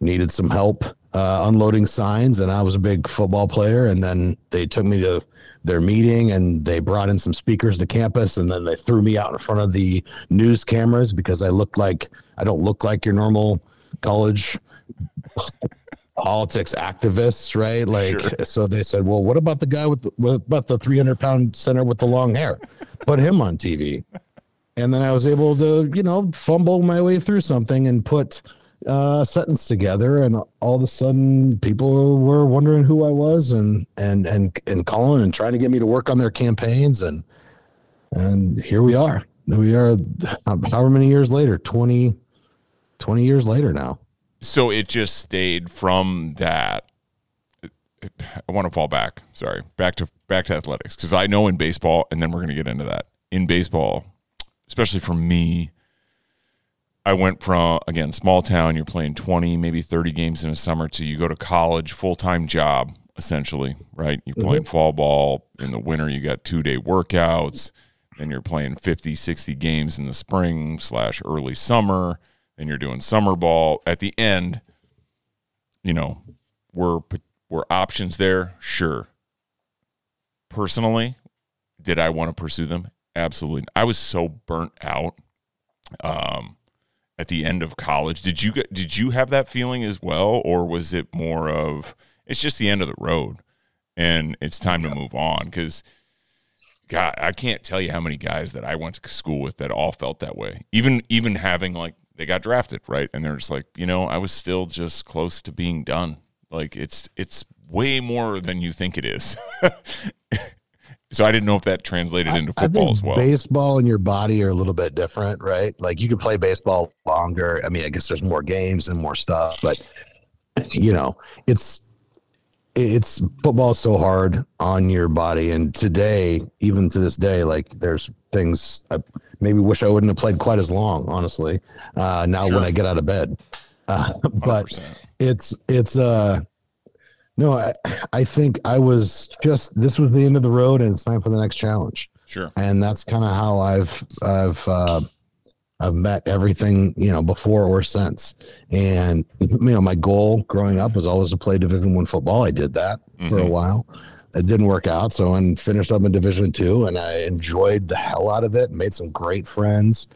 needed some help uh, unloading signs, and I was a big football player. And then they took me to their meeting, and they brought in some speakers to campus, and then they threw me out in front of the news cameras because I looked like I don't look like your normal college politics activists, right? Like, Sure. so they said, well, what about the guy with the, what about the 300 pound center with the long hair? Put him on TV. And then I was able to, you know, fumble my way through something and put uh, sentence together. And all of a sudden, people were wondering who I was and and and and calling and trying to get me to work on their campaigns. And and here we are. We are, however many years later, 20, 20 years later now. So it just stayed from that. I want to fall back. Sorry, back to back to athletics because I know in baseball, and then we're going to get into that. In baseball, especially for me, I went from again small town. You're playing 20, maybe 30 games in a summer to you go to college, full time job essentially, right? You playing mm-hmm. fall ball in the winter. You got two day workouts. Then you're playing 50, 60 games in the spring slash early summer. Then you're doing summer ball. At the end, you know, were were options there? Sure. Personally, did I want to pursue them? Absolutely. I was so burnt out. Um, at the end of college. Did you get, did you have that feeling as well, or was it more of it's just the end of the road and it's time to move on? Because God, I can't tell you how many guys that I went to school with that all felt that way. Even even having like they got drafted right, and they're just like you know I was still just close to being done. Like it's it's way more than you think it is. So I didn't know if that translated into football as well. Baseball and your body are a little bit different, right? Like you can play baseball longer. I mean, I guess there's more games and more stuff, but you know, it's it's football is so hard on your body. And today, even to this day, like there's things I maybe wish I wouldn't have played quite as long, honestly. Uh, now sure. when I get out of bed, uh, but 100%. it's it's uh no, I, I think I was just this was the end of the road, and it's time for the next challenge. Sure. And that's kind of how I've I've uh, I've met everything you know before or since. And you know, my goal growing up was always to play Division One football. I did that mm-hmm. for a mm-hmm. while. It didn't work out, so I finished up in Division Two, and I enjoyed the hell out of it. Made some great friends,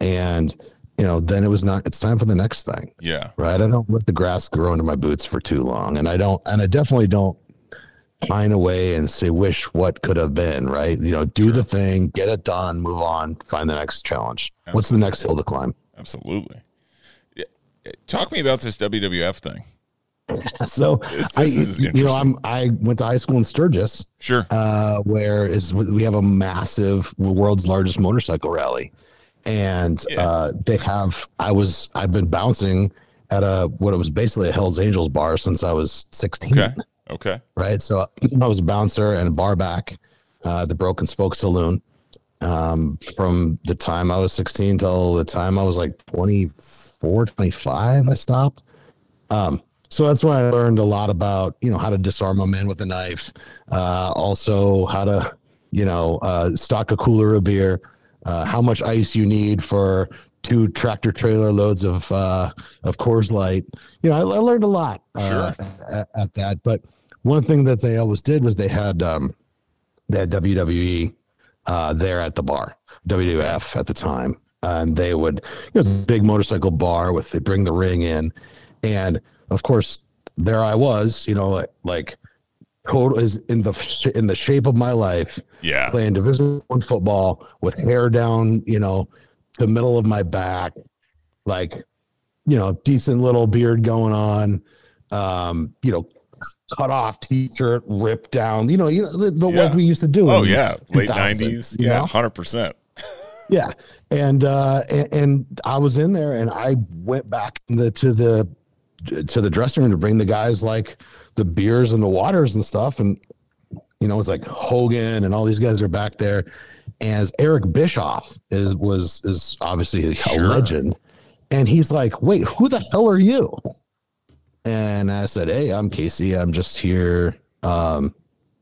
and you know, then it was not, it's time for the next thing. Yeah. Right. I don't let the grass grow into my boots for too long. And I don't, and I definitely don't pine away and say, wish what could have been. Right. You know, do sure. the thing, get it done, move on, find the next challenge. Absolutely. What's the next hill to climb? Absolutely. Talk to me about this WWF thing. so I, you know, I'm, I went to high school in Sturgis. Sure. Uh, where is we have a massive world's largest motorcycle rally and yeah. uh, they have. I was I've been bouncing at a what it was basically a Hell's Angels bar since I was sixteen. Okay. Okay. Right. So I was a bouncer and a bar back, uh, the Broken Spoke Saloon. Um, from the time I was 16 till the time I was like 24, 25, I stopped. Um, so that's when I learned a lot about, you know, how to disarm a man with a knife, uh, also how to, you know, uh, stock a cooler of beer, uh, how much ice you need for two tractor trailer loads of uh, of Coors Light. You know, I, I learned a lot uh, sure. at, at, that. But one thing that they always did was they had um, they had WWE uh, there at the bar, WWF at the time, and they would you know big motorcycle bar with they bring the ring in, and of course there I was, you know, like, like total is in the in the shape of my life. Yeah, playing Division One football with hair down, you know, the middle of my back, like, you know, decent little beard going on, um, you know, cut off t-shirt, ripped down, you know, you know the, the yeah. work we used to do. Oh yeah, late nineties, yeah, hundred percent. Yeah, and uh, and, and I was in there, and I went back the, to the to the dressing room to bring the guys like the beers and the waters and stuff. And, you know, it's like Hogan and all these guys are back there. As Eric Bischoff is was is obviously a sure. legend. And he's like, wait, who the hell are you? And I said, Hey, I'm Casey. I'm just here um,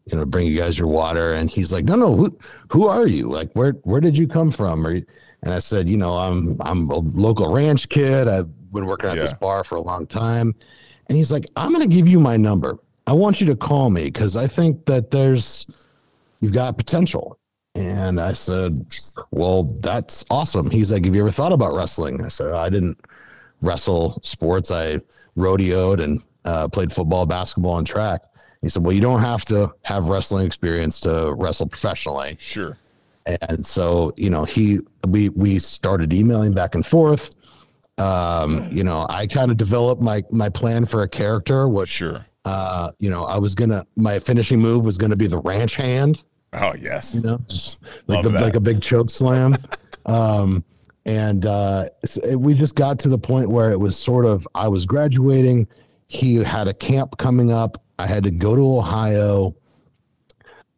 you know, bring you guys your water. And he's like, No, no, who who are you? Like, where where did you come from? Or and I said, you know, I'm I'm a local ranch kid. I've been working at yeah. this bar for a long time. And he's like, I'm going to give you my number. I want you to call me because I think that there's, you've got potential. And I said, Well, that's awesome. He's like, Have you ever thought about wrestling? I said, I didn't wrestle sports. I rodeoed and uh, played football, basketball, and track. He said, Well, you don't have to have wrestling experience to wrestle professionally. Sure. And so, you know, he we we started emailing back and forth. Um, you know, I kind of developed my my plan for a character. What sure. Uh, you know, I was gonna my finishing move was gonna be the ranch hand. Oh yes. You know, like a, like a big choke slam. um, and uh, we just got to the point where it was sort of I was graduating. He had a camp coming up. I had to go to Ohio.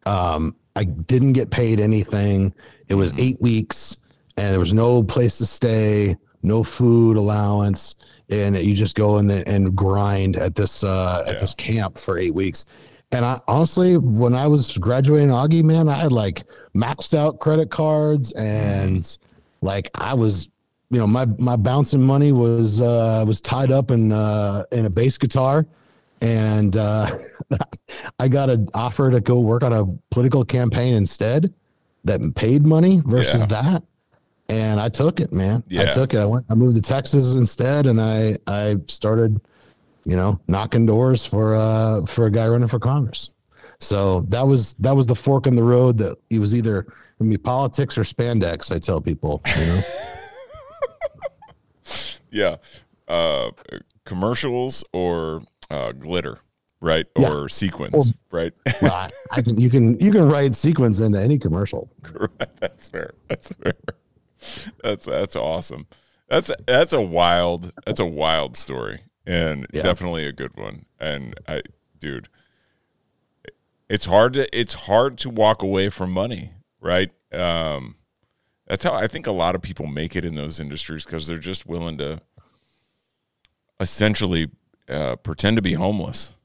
Um, I didn't get paid anything. It was mm-hmm. eight weeks, and there was no place to stay no food allowance, and you just go in and grind at this uh, at this camp for eight weeks. And I honestly, when I was graduating Augie, man, I had like maxed out credit cards and like I was, you know, my my bouncing money was uh was tied up in uh in a bass guitar. And uh I got an offer to go work on a political campaign instead that paid money versus that. And I took it, man. I took it. I went I moved to Texas instead and I I started you know, knocking doors for uh for a guy running for Congress. So that was that was the fork in the road that it was either be politics or spandex. I tell people, you know. Yeah. Uh, commercials or uh, glitter, right? Yeah. Or sequins, right? well, I, I can you can you can write sequence into any commercial. that's fair. That's fair. That's that's awesome. That's that's a wild that's a wild story and Yeah. definitely a good one. And I, dude, it's hard to it's hard to walk away from money, right? Um, that's how I think a lot of people make it in those industries because they're just willing to essentially uh, pretend to be homeless,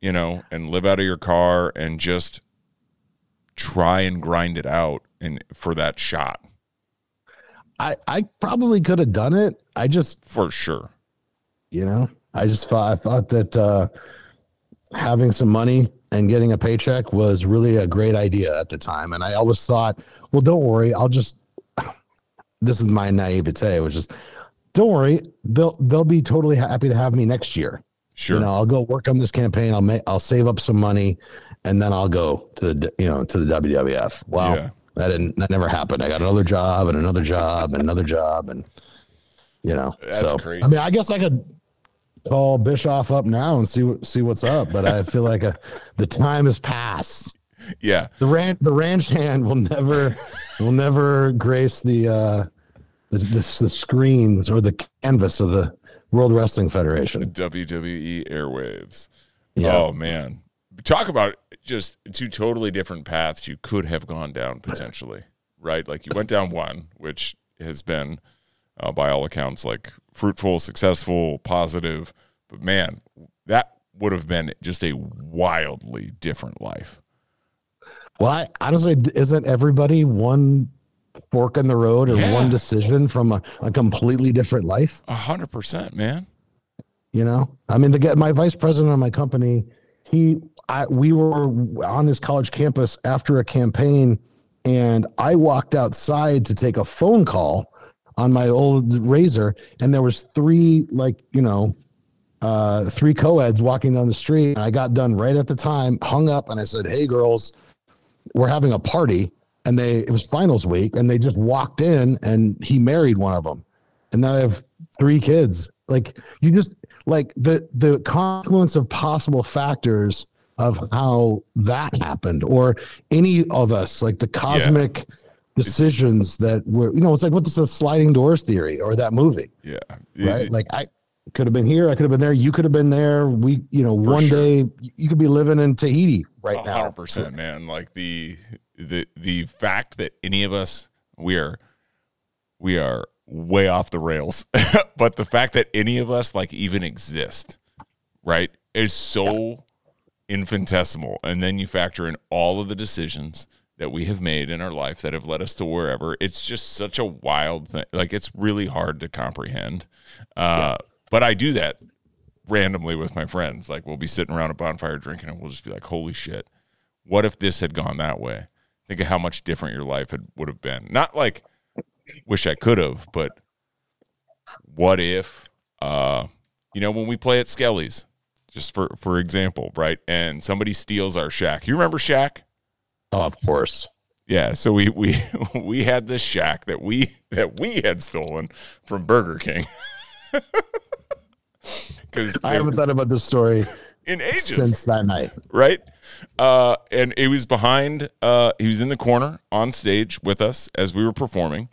you know, and live out of your car and just try and grind it out and for that shot I I probably could have done it. I just for sure. you know I just thought I thought that uh, having some money and getting a paycheck was really a great idea at the time, and I always thought, well, don't worry, I'll just. This is my naivete, which is, don't worry, they'll they'll be totally happy to have me next year. Sure. You know, I'll go work on this campaign. I'll make I'll save up some money, and then I'll go to the you know to the WWF. Wow. Yeah. That didn't that never happened. I got another job and another job and another job, and you know, That's so crazy. I mean, I guess I could call Bischoff up now and see what see what's up, but I feel like a, the time has passed. yeah. The ranch the ranch hand will never will never grace the uh the, the the screens or the canvas of the World Wrestling Federation. WWE airwaves. Yeah. Oh man. Talk about just two totally different paths you could have gone down potentially. Right? Like you went down one, which has been uh, by all accounts like fruitful, successful, positive, but man, that would have been just a wildly different life. Well, I, honestly, isn't everybody one fork in the road or Yeah. one decision from a, a completely different life? A hundred percent, man. You know, I mean, the guy, my vice president of my company, he, I, we were on his college campus after a campaign, and I walked outside to take a phone call on my old RAZR, and there was three like you know, uh, three co-eds walking down the street, and I got done right at the time, hung up, and I said, "Hey, girls, we're having a party." And they, it was finals week, and they just walked in, and he married one of them, and now I have three kids. Like you just like the the confluence of possible factors of how that happened, or any of us, like the cosmic decisions that were, you know, it's like what's the sliding doors theory or that movie, Yeah. right? Like I could have been here, I could have been there, you could have been there. We, you know, one sure. day you could be living in Tahiti right A now. hundred percent, man. Like the the the fact that any of us we are we are way off the rails, but the fact that any of us like even exist, right, is so infinitesimal. And then you factor in all of the decisions that we have made in our life that have led us to wherever. It's just such a wild thing. Like it's really hard to comprehend. Uh, But I do that randomly with my friends. Like we'll be sitting around a bonfire drinking, and we'll just be like, "Holy shit! What if this had gone that way? Think of how much different your life had, would have been. Not like wish I could have, but what if? Uh, you know, when we play at Skelly's, just for for example, right? And somebody steals our Shaq. You remember Shaq? Oh, of course. Yeah, so we we we had this Shaq that we that we had stolen from Burger King. Because I haven't thought about this story in ages, since that night. right? Uh, and it was behind. Uh, he was in the corner on stage with us as we were performing,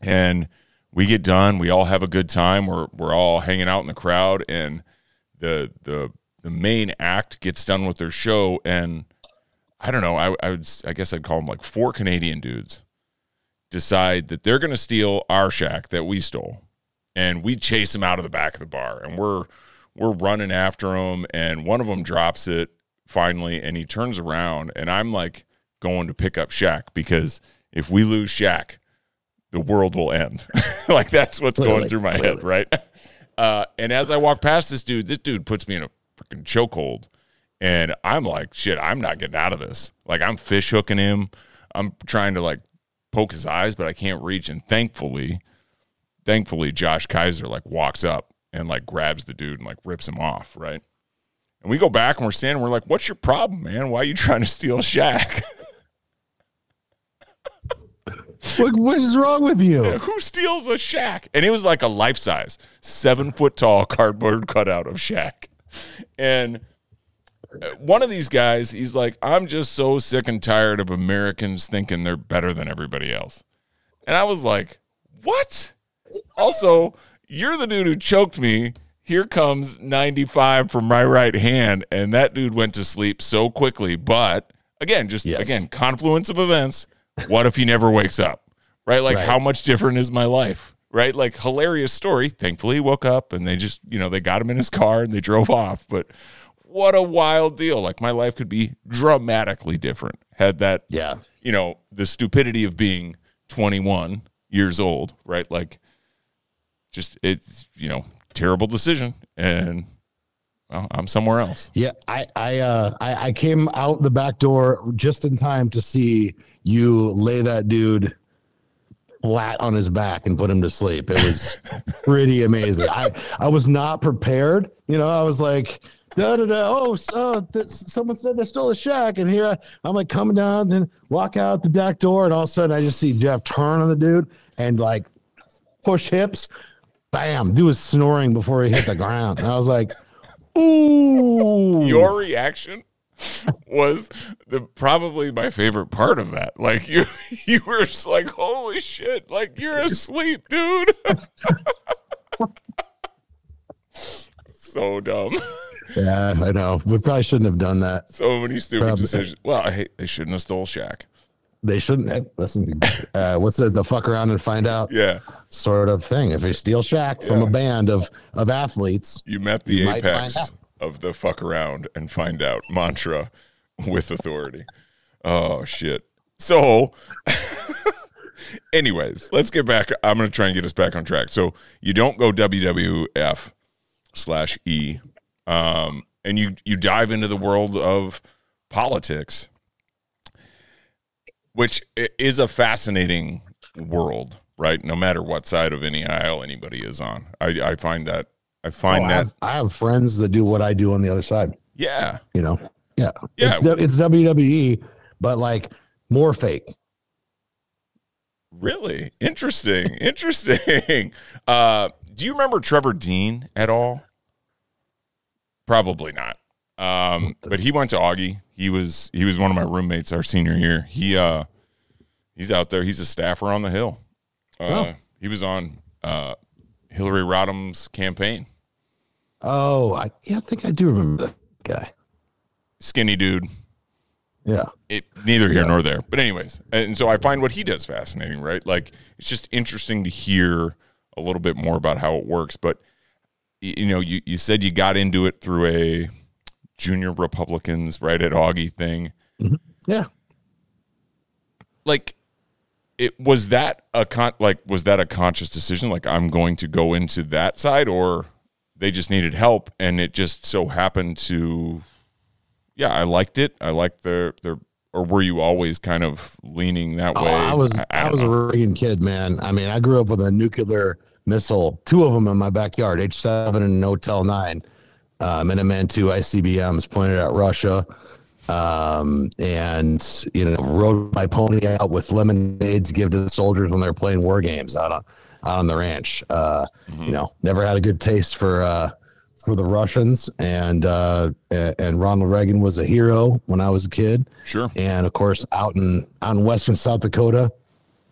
and we get done. We all have a good time. We're we're all hanging out in the crowd, and the the the main act gets done with their show, and I don't know. I I would I guess I'd call them like four Canadian dudes decide that they're going to steal our Shaq that we stole, and we chase them out of the back of the bar, and we're we're running after them, and one of them drops it finally, and he turns around, and I'm like going to pick up Shaq because if we lose Shaq, the world will end. like that's what's literally, going through my literally. head, right? Uh, and as I walk past this dude, this dude puts me in a freaking chokehold. And I'm like, shit, I'm not getting out of this. Like I'm fish hooking him. I'm trying to like poke his eyes, but I can't reach. And thankfully, thankfully, Josh Kaiser like walks up and like grabs the dude and like rips him off, right? And we go back and we're standing, we're like, what's your problem, man? Why are you trying to steal Shaq? what, what is wrong with you? Yeah, who steals a Shaq? And it was like a life size, seven foot tall cardboard cutout of Shaq. And uh, one of these guys, he's like, I'm just so sick and tired of Americans thinking they're better than everybody else. And I was like, what? Also, you're the dude who choked me. Here comes 95 from my right hand. And that dude went to sleep so quickly. But again, just yes. again, confluence of events. What if he never wakes up? Right? Like, right. how much different is my life? Right? Like, hilarious story. Thankfully, he woke up and they just, you know, they got him in his car and they drove off. But what a wild deal. Like, my life could be dramatically different had that, yeah, you know, the stupidity of being 21 years old, right? Like, just it's you know terrible decision and well, I'm somewhere else. Yeah, I I uh I, I came out the back door just in time to see you lay that dude flat on his back and put him to sleep. It was pretty amazing. I I was not prepared. You know, I was like, da da da. Oh, uh, th- someone said they stole a Shaq, and here I, I'm like coming down, then walk out the back door, and all of a sudden I just see Jeff turn on the dude and like push hips, bam, dude was snoring before he hit the ground. And I was like, ooh. Your reaction was the probably my favorite part of that. Like you you were just like, holy shit, like you're asleep, dude. so dumb. Yeah, I know. We probably shouldn't have done that. So many stupid probably. decisions. Well, I hate they shouldn't have stole Shaq they shouldn't have, listen. Uh, what's it? The fuck around and find out. Yeah. Sort of thing. If you steal Shaq yeah. from a band of of athletes, you met the you apex of the fuck around and find out mantra with authority. Oh shit. So, anyways, let's get back. I'm to try and get us back on track. So you don't go WWF slash E, um, and you you dive into the world of politics which is a fascinating world, right? No matter what side of any aisle anybody is on, I, I find that I find oh, that I have, I have, friends that do what I do on the other side. Yeah, you know, yeah, yeah. It's, it's WWE, but like more fake. Really interesting, interesting. Uh, do you remember Trevor Dean at all? Probably not. Um, but he went to Augie. He was he was one of my roommates our senior year. He uh he's out there. He's a staffer on the Hill. Uh, oh. He was on uh, Hillary Rodham's campaign. Oh, I yeah, I think I do remember that guy. Skinny dude. Yeah. It neither here yeah. nor there. But anyways, and so I find what he does fascinating, right? Like it's just interesting to hear a little bit more about how it works. But you know, you, you said you got into it through a junior Republicans right at Augie thing. Mm-hmm. Yeah. Like it was that a con like was that a conscious decision like I'm going to go into that side or they just needed help and it just so happened to yeah, I liked it. I liked their their or were you always kind of leaning that oh, way? I was I, I, I was know. a Reagan kid, man. I mean, I grew up with a nuclear missile, two of them in my backyard, H7 and Hotel 9 uh, Minuteman II ICBMs pointed at Russia. Um, and you know, rode my pony out with lemonades to give to the soldiers when they're playing war games out on on the ranch. Uh, mm-hmm. You know, never had a good taste for uh, for the Russians, and uh, and Ronald Reagan was a hero when I was a kid. Sure. And of course, out in out in western South Dakota,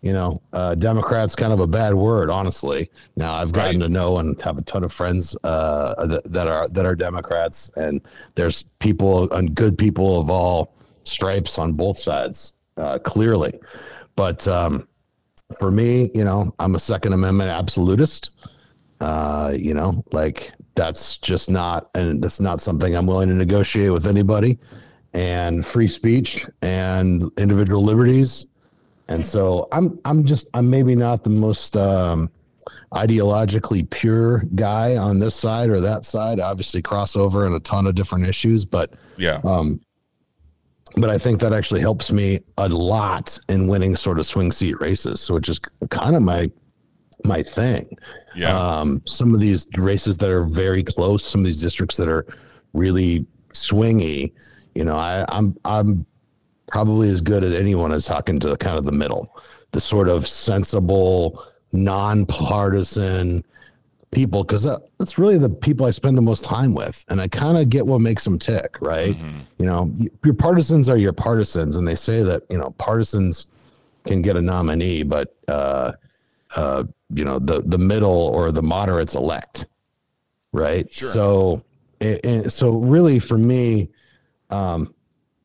you know, uh, Democrat's kind of a bad word, honestly. Now I've gotten right. to know and have a ton of friends uh, that, that, are that are Democrats, and there's people and good people of all stripes on both sides, uh, clearly. But um, for me, you know, I'm a Second Amendment absolutist, Uh, you know, like that's just not, and that's not something I'm willing to negotiate with anybody. And free speech and individual liberties. And so I'm, I'm just, I'm maybe not the most um, ideologically pure guy on this side or that side. Obviously, crossover and a ton of different issues, but yeah. Um, but I think that actually helps me a lot in winning sort of swing seat races. So it's just kind of my my thing. Yeah. Um, some of these races that are very close, some of these districts that are really swingy, you know, I, I'm I'm probably as good as anyone is talking to the kind of the middle, the sort of sensible, nonpartisan people, because that's really the people I spend the most time with, and I kind of get what makes them tick, right? Mm-hmm. You know, your partisans are your partisans, and they say that you know partisans can get a nominee, but uh, uh, you know the the middle or the moderates elect right sure. so and so really for me um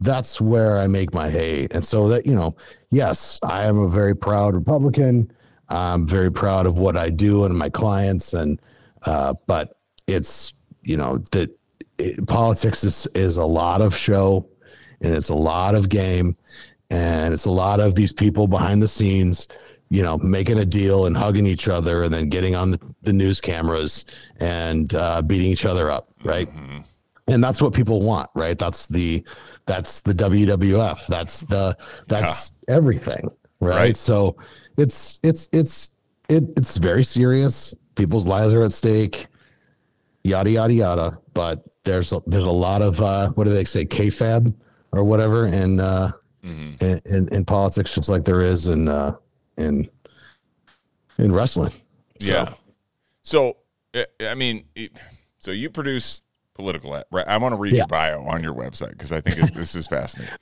that's where i make my hay and so that you know yes i am a very proud republican i'm very proud of what i do and my clients and uh but it's you know that politics is is a lot of show and it's a lot of game and it's a lot of these people behind the scenes you know, making a deal and hugging each other and then getting on the, the news cameras and uh, beating each other up, right? Mm-hmm. And that's what people want, right? That's the that's the WWF. That's the that's yeah. everything, right? right? So it's it's it's it, it's very serious. People's lives are at stake. Yada yada yada. But there's a, there's a lot of uh, what do they say, kayfabe or whatever, in, uh, mm-hmm. in, in in politics, just like there is in uh, in in wrestling. So. Yeah. So I mean, so you produce political ad, right? I want to read yeah. your bio on your website because I think this is fascinating.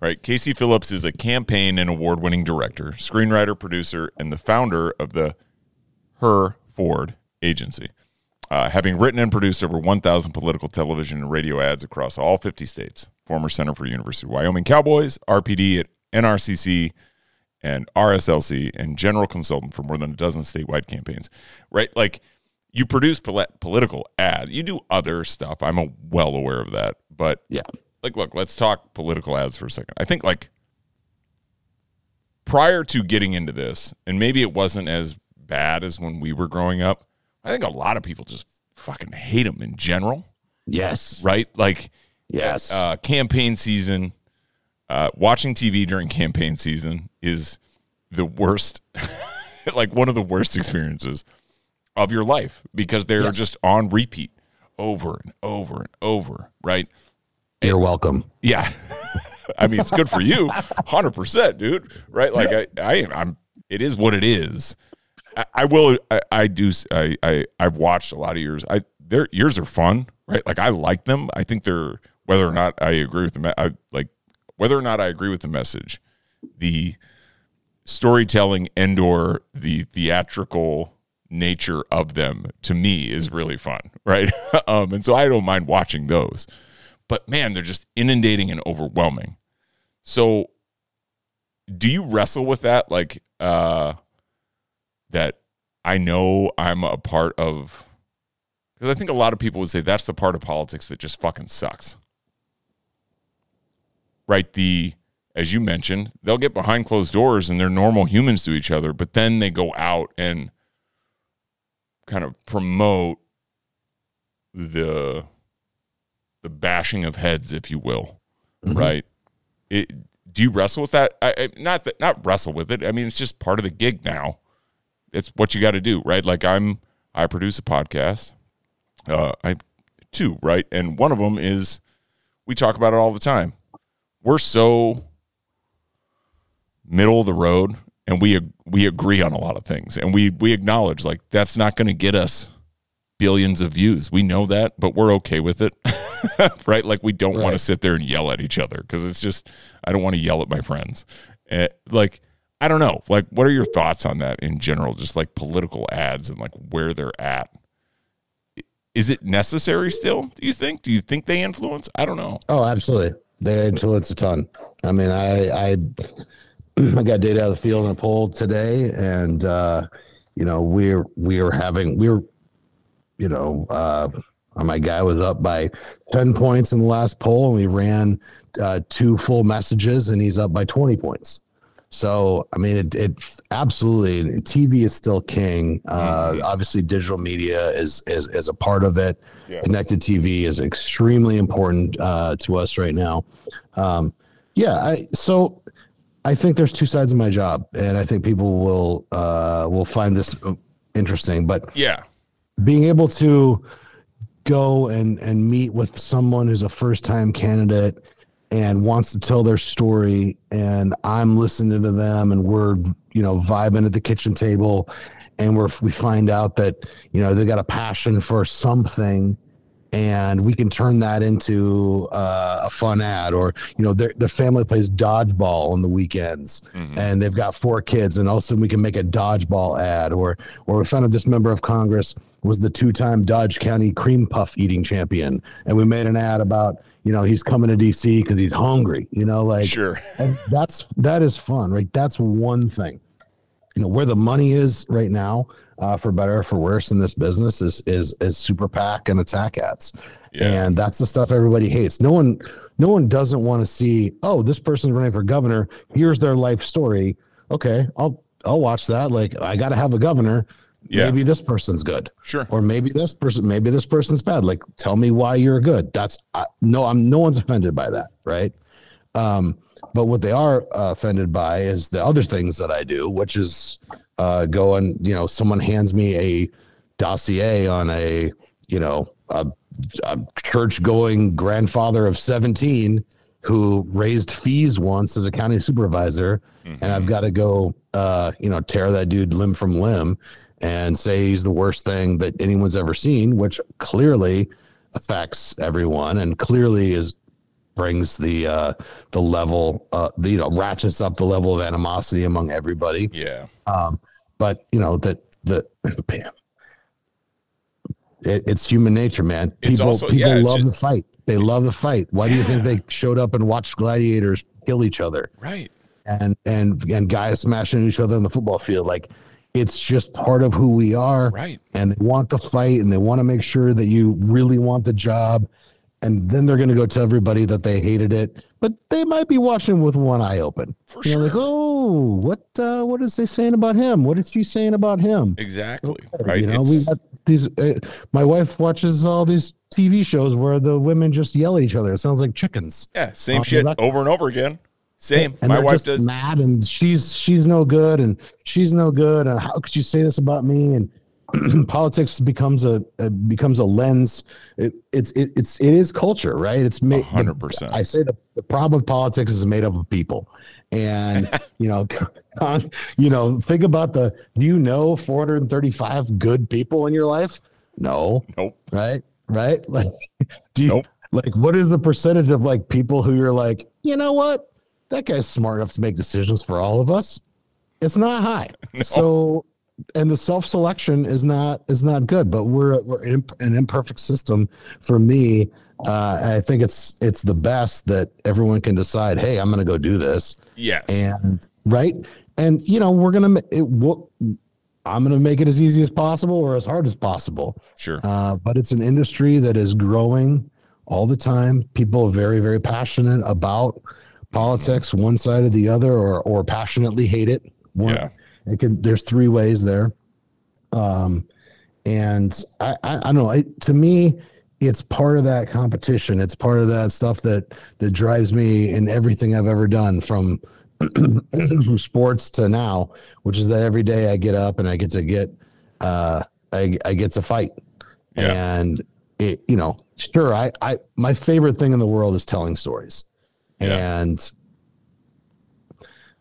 Right, Casey Phillips is a campaign and award-winning director, screenwriter, producer, and the founder of the Her Ford agency. Uh, having written and produced over 1,000 political television and radio ads across all 50 states, former center for University of Wyoming Cowboys, RPD at NRCC, and RSLC and general consultant for more than a dozen statewide campaigns, right? Like you produce pol- political ads, you do other stuff. I'm well aware of that, but yeah, like look, let's talk political ads for a second. I think like prior to getting into this, and maybe it wasn't as bad as when we were growing up. I think a lot of people just fucking hate them in general. Yes. Right? Like yes. Uh, campaign season uh, watching TV during campaign season is the worst, like one of the worst experiences of your life because they're yes. just on repeat over and over and over, right? You're welcome. Yeah. I mean, it's good for you, hundred percent, dude. Right? Like I, I, I'm. It is what it is. I, I will. I, I do. I, I, I've watched a lot of yours. I, their yours are fun, right? Like I like them. I think they're whether or not I agree with them. I like whether or not I agree with the message, the storytelling and or the theatrical nature of them to me is really fun, right? um, and so I don't mind watching those. But man, they're just inundating and overwhelming. So do you wrestle with that like uh that I know I'm a part of because I think a lot of people would say that's the part of politics that just fucking sucks right? The as you mentioned, they'll get behind closed doors and they're normal humans to each other, but then they go out and kind of promote the the bashing of heads, if you will, mm-hmm. right? It, do you wrestle with that? I, I, not that, not wrestle with it. I mean, it's just part of the gig now. It's what you got to do, right? Like I'm, I produce a podcast. Uh, I two, right, and one of them is we talk about it all the time we're so middle of the road and we we agree on a lot of things. And we we acknowledge like that's not going to get us billions of views. We know that but we're okay with it right? Like we don't right. want to sit there and yell at each other because it's just i don't want to yell at my friends. Uh, like i don't know. Like what are your thoughts on that in general? Just like political ads and like where they're at. Is it necessary still do you think? Do you think they influence? I don't know. Oh absolutely. They influence a ton. I mean, I I I got data out of the field in a poll today, and uh, you know we're we are having we're you know, uh, my guy was up by 10 points in the last poll and we ran uh, two full messages and he's up by 20 points. So, I mean, it, it absolutely TV is still king. Uh, mm-hmm. Obviously, digital media is, is, is a part of it. Yeah. Connected TV is extremely important uh, to us right now. Um, yeah. I, so I think there's two sides of my job and I think people will, uh, will find this interesting, but yeah, being able to go and, and meet with someone who's a first time candidate and wants to tell their story and I'm listening to them and we're you know vibing at the kitchen table and we're we find out that you know they got a passion for something and we can turn that into uh, a fun ad or you know their, their family plays dodgeball on the weekends mm-hmm. and they've got four kids and all of a sudden we can make a dodgeball ad or or we found out this member of congress was the two-time dodge county cream puff eating champion and we made an ad about you know he's coming to dc because he's hungry you know like sure. and that's that is fun right? That's one thing. You know where the money is right now uh, for better or for worse in this business is is is super PAC and attack ads. Yeah. and that's the stuff everybody hates. No one no one doesn't want to see oh this person's running for governor. Here's their life story. Okay i'll i'll watch that. Like i gotta have a governor. Yeah. maybe this person's good. Sure. Or maybe this person maybe this person's bad. Like tell me why you're good. That's I, no i'm no one's offended by that right? Um but what they are uh, offended by is the other things that i do which is uh, go and you know someone hands me a dossier on a you know a, a church going grandfather of 17 who raised fees once as a county supervisor mm-hmm. and i've got to go uh, you know tear that dude limb from limb and say he's the worst thing that anyone's ever seen which clearly affects everyone and clearly is brings the uh the level uh the, you know ratchets up the level of animosity among everybody. Yeah. Um but you know that the it, it's human nature man. People also, people yeah, love just, the fight. They love the fight. Why yeah. do you think they showed up and watched gladiators kill each other? Right. And and and guys smashing each other on the football field? Like it's just part of who we are. Right. And they want the fight and they want to make sure that you really want the job and then they're going to go tell everybody that they hated it, but they might be watching with one eye open. For you sure. like, oh, what uh, what is they saying about him? What is she saying about him? Exactly. Okay. Right. You know, we got these. Uh, my wife watches all these TV shows where the women just yell at each other. It sounds like chickens. Yeah, same shit over and over again. Same. And my wife just does mad, and she's she's no good, and she's no good, and how could you say this about me? And politics becomes a, a, becomes a lens. It, it's it, it's it is culture, right? It's made hundred percent. I say the, the problem with politics is made up of people, and you know, you know, think about the. Do you know four hundred and thirty five good people in your life? No. Nope. Right. Right. Like, do you nope. like what is the percentage of like people who you're like, you know what, that guy's smart enough to make decisions for all of us? It's not high. No. So and the self selection is not is not good. But we're we're in, an imperfect system. For me, uh, I think it's it's the best that everyone can decide. Hey, I'm going to go do this. Yes, and right, and you know we're gonna it. We'll, I'm going to make it as easy as possible or as hard as possible. Sure. Uh, but it's an industry that is growing all the time. People are very, very passionate about politics, one side or the other, or or passionately hate it. One, yeah. It could. There's three ways there. Um, and I, I, I don't know. It, to me, it's part of that competition. It's part of that stuff that that drives me in everything I've ever done from from sports to now, which is that every day I get up and I get to get uh I I get to fight. Yeah. And it you know, sure I I my favorite thing in the world is telling stories. Yeah. And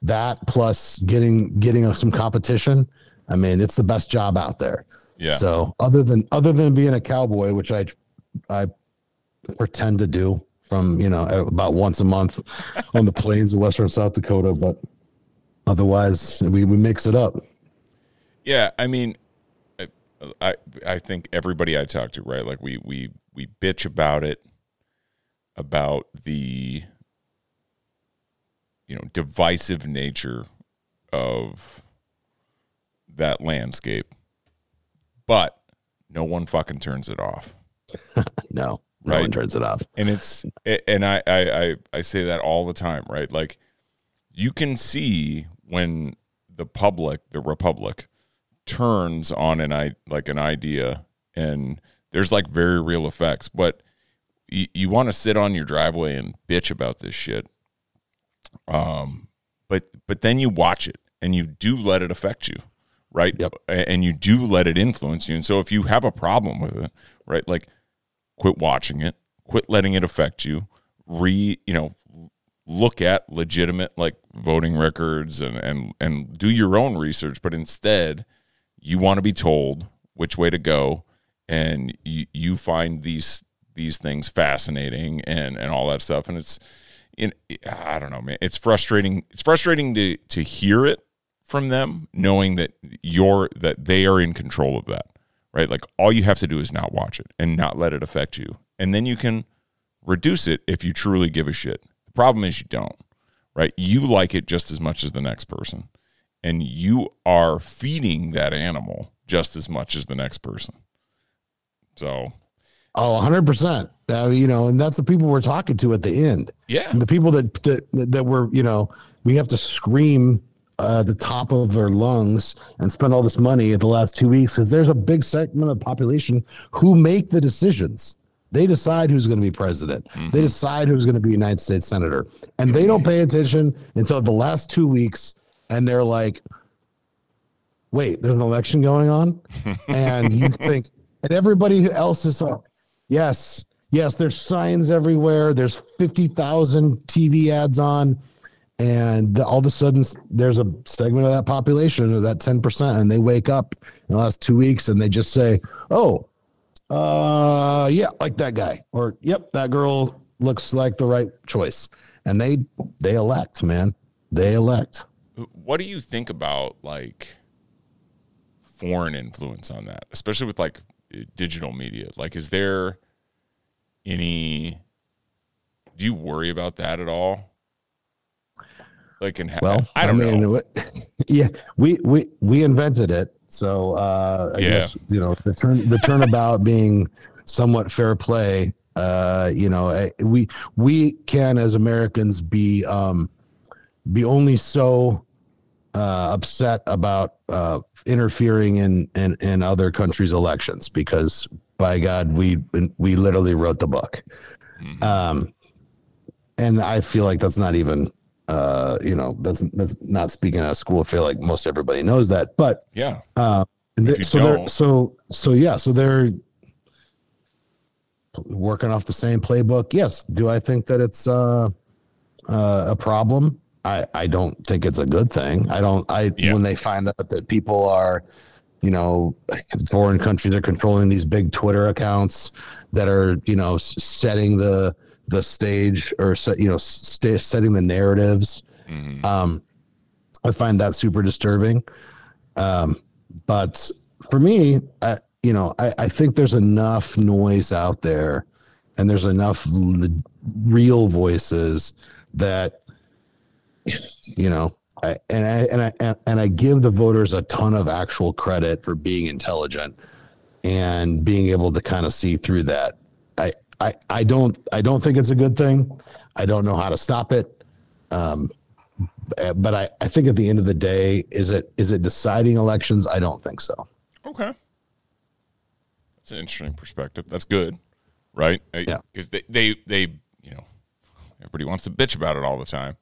that plus getting getting some competition. I mean, it's the best job out there. Yeah. So other than other than being a cowboy, which I I pretend to do from you know about once a month on the plains of western South Dakota, but otherwise we we mix it up. Yeah, I mean, I I think everybody I talk to, right? Like we we we bitch about it, about the you know divisive nature of that landscape but no one fucking turns it off. no, no Right. one turns it off. and it's and I, I i i say that all the time right like you can see when the public the republic turns on an i like an idea and there's like very real effects but you, you want to sit on your driveway and bitch about this shit um but but then you watch it and you do let it affect you right? Yep. And you do let it influence you. And so if you have a problem with it right like quit watching it quit letting it affect you re you know look at legitimate like voting records and and and do your own research but instead you want to be told which way to go and you, you find these these things fascinating and and all that stuff. And it's in I don't know man. It's frustrating it's frustrating to to hear it from them knowing that you're that they are in control of that right? Like all you have to do is not watch it and not let it affect you. And then you can reduce it if you truly give a shit. The problem is you don't right? You like it just as much as the next person. And you are feeding that animal just as much as the next person. So Oh, 100%. Uh, you know, and that's the people we're talking to at the end. yeah And the people that, that, that were, you know, we have to scream uh, at the top of their lungs and spend all this money at the last two weeks because there's a big segment of the population who make the decisions. They decide who's going to be president. They decide who's going to be United States senator, and they don't pay attention until the last two weeks. And they're like, "Wait, there's an election going on," and you think, and everybody else is like, "Yes, yes." There's signs everywhere. There's fifty thousand TV ads on, and all of a sudden there's a segment of that population of that ten percent, and they wake up in the last two weeks and they just say, "Oh, uh, yeah, like that guy," or "Yep, that girl looks like the right choice," and they they elect, man. They elect. what do you think about like foreign influence on that especially with like digital media like is there any do you worry about that at all like in Well, i don't mean, know yeah, we we we invented it, so uh, I Yeah. guess you know the turn the turnabout being somewhat fair play. Uh, you know, we we can as Americans be um, be only so uh, upset about uh, interfering in, in in other countries' elections because by God, we we literally wrote the book. Mhm. Um, and I feel like that's not even, uh, you know, that's that's not speaking out of school. I feel like most everybody knows that, but yeah uh, and If th- you so so so yeah, so they're working off the same playbook. Yes. Do I think that it's uh, uh, a problem? I I don't think it's a good thing. I don't. I Yeah. when they find out that people are, you know, foreign countries are controlling these big Twitter accounts that are you know setting the the stage or set you know sta setting the narratives. Mhm. Um, I find that super disturbing. Um, but for me, I, you know, I, I think there's enough noise out there, and there's enough l- real voices that, you know, I, and I and I and- I give the voters a ton of actual credit for being intelligent and being able to kind of see through that. I, I I don't I don't think it's a good thing. I don't know how to stop it. Um, but I, I think at the end of the day, is it is it deciding elections? I don't think so. okay that's an interesting perspective that's good right Yeah. because they, they they you know everybody wants to bitch about it all the time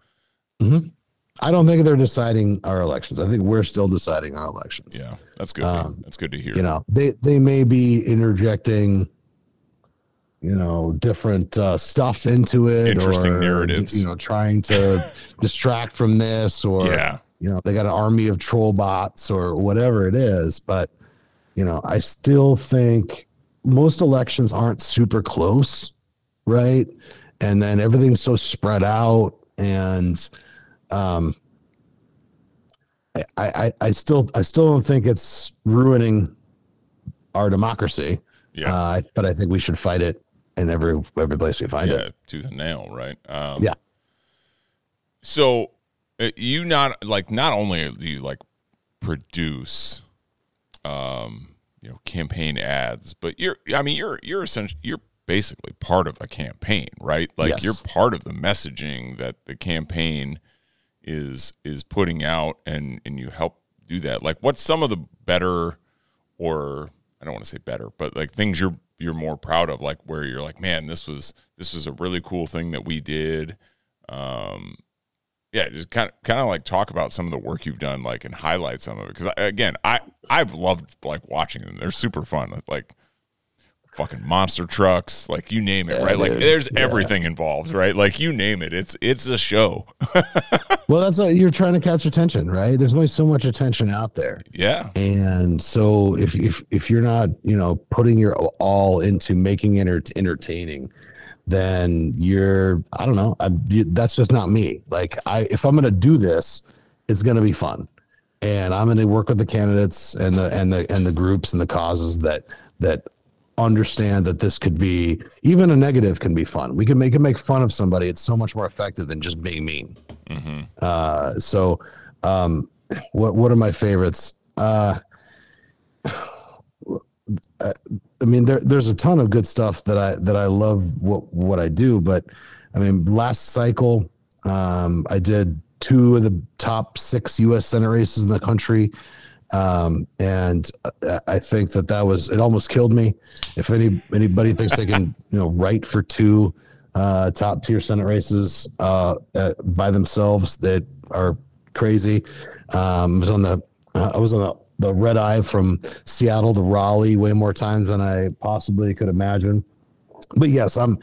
I don't think they're deciding our elections. I think we're still deciding our elections. yeah that's good Um, that's good to hear You know, they they may be interjecting, you know, different uh, stuff into it, Interesting or, narratives. You know, trying to distract from this, or yeah you know, they got an army of troll bots or whatever it is. But, you know, I still think most elections aren't super close, right? And then everything's so spread out. And um I, I, I still I still don't think it's ruining our democracy. yeah Uh, but I think we should fight it in every every place we find yeah, it. tooth and nail, right? Um, Yeah. So uh, you not like not only do you like produce um, you know campaign ads, but you're I mean you're you're essentially you're basically part of a campaign, right? Like Yes. you're part of the messaging that the campaign is is putting out and and you help do that. Like what's some of the better or I don't want to say better, but like things you're you're more proud of like where you're like, man, this was this was a really cool thing that we did. Um yeah, just kind of kind of like talk about some of the work you've done like and highlight some of it cuz again, I I've loved like watching them. They're super fun. Like fucking monster trucks, like you name it, Yeah, right? Like dude. there's Yeah. everything involved, right? Like you name it. It's it's a show. Well, that's what you're trying to catch attention, right? There's only so much attention out there. yeah. And so if if if you're not, you know, putting your all into making it enter- entertaining, then you're I don't know, I, that's just not me. Like I if I'm going to do this, it's going to be fun. And I'm going to work with the candidates and the and the and the groups and the causes that that understand that this could be even a negative can be fun. We can make it make fun of somebody. It's so much more effective than just being mean. hmm Uh, so, um, what what are my favorites? Uh, I mean, there there's a ton of good stuff that I that I love what what I do, but I mean, last cycle, um, I did two of the top six U.S. Senate races in the country. Um, and I- think that that was it almost killed me. If any anybody thinks they can, you know, write for two uh, top tier Senate races uh, uh, by themselves that are crazy. Um, I was on the uh, I was on the, the red eye from Seattle to Raleigh way more times than I possibly could imagine. But yes, I'm.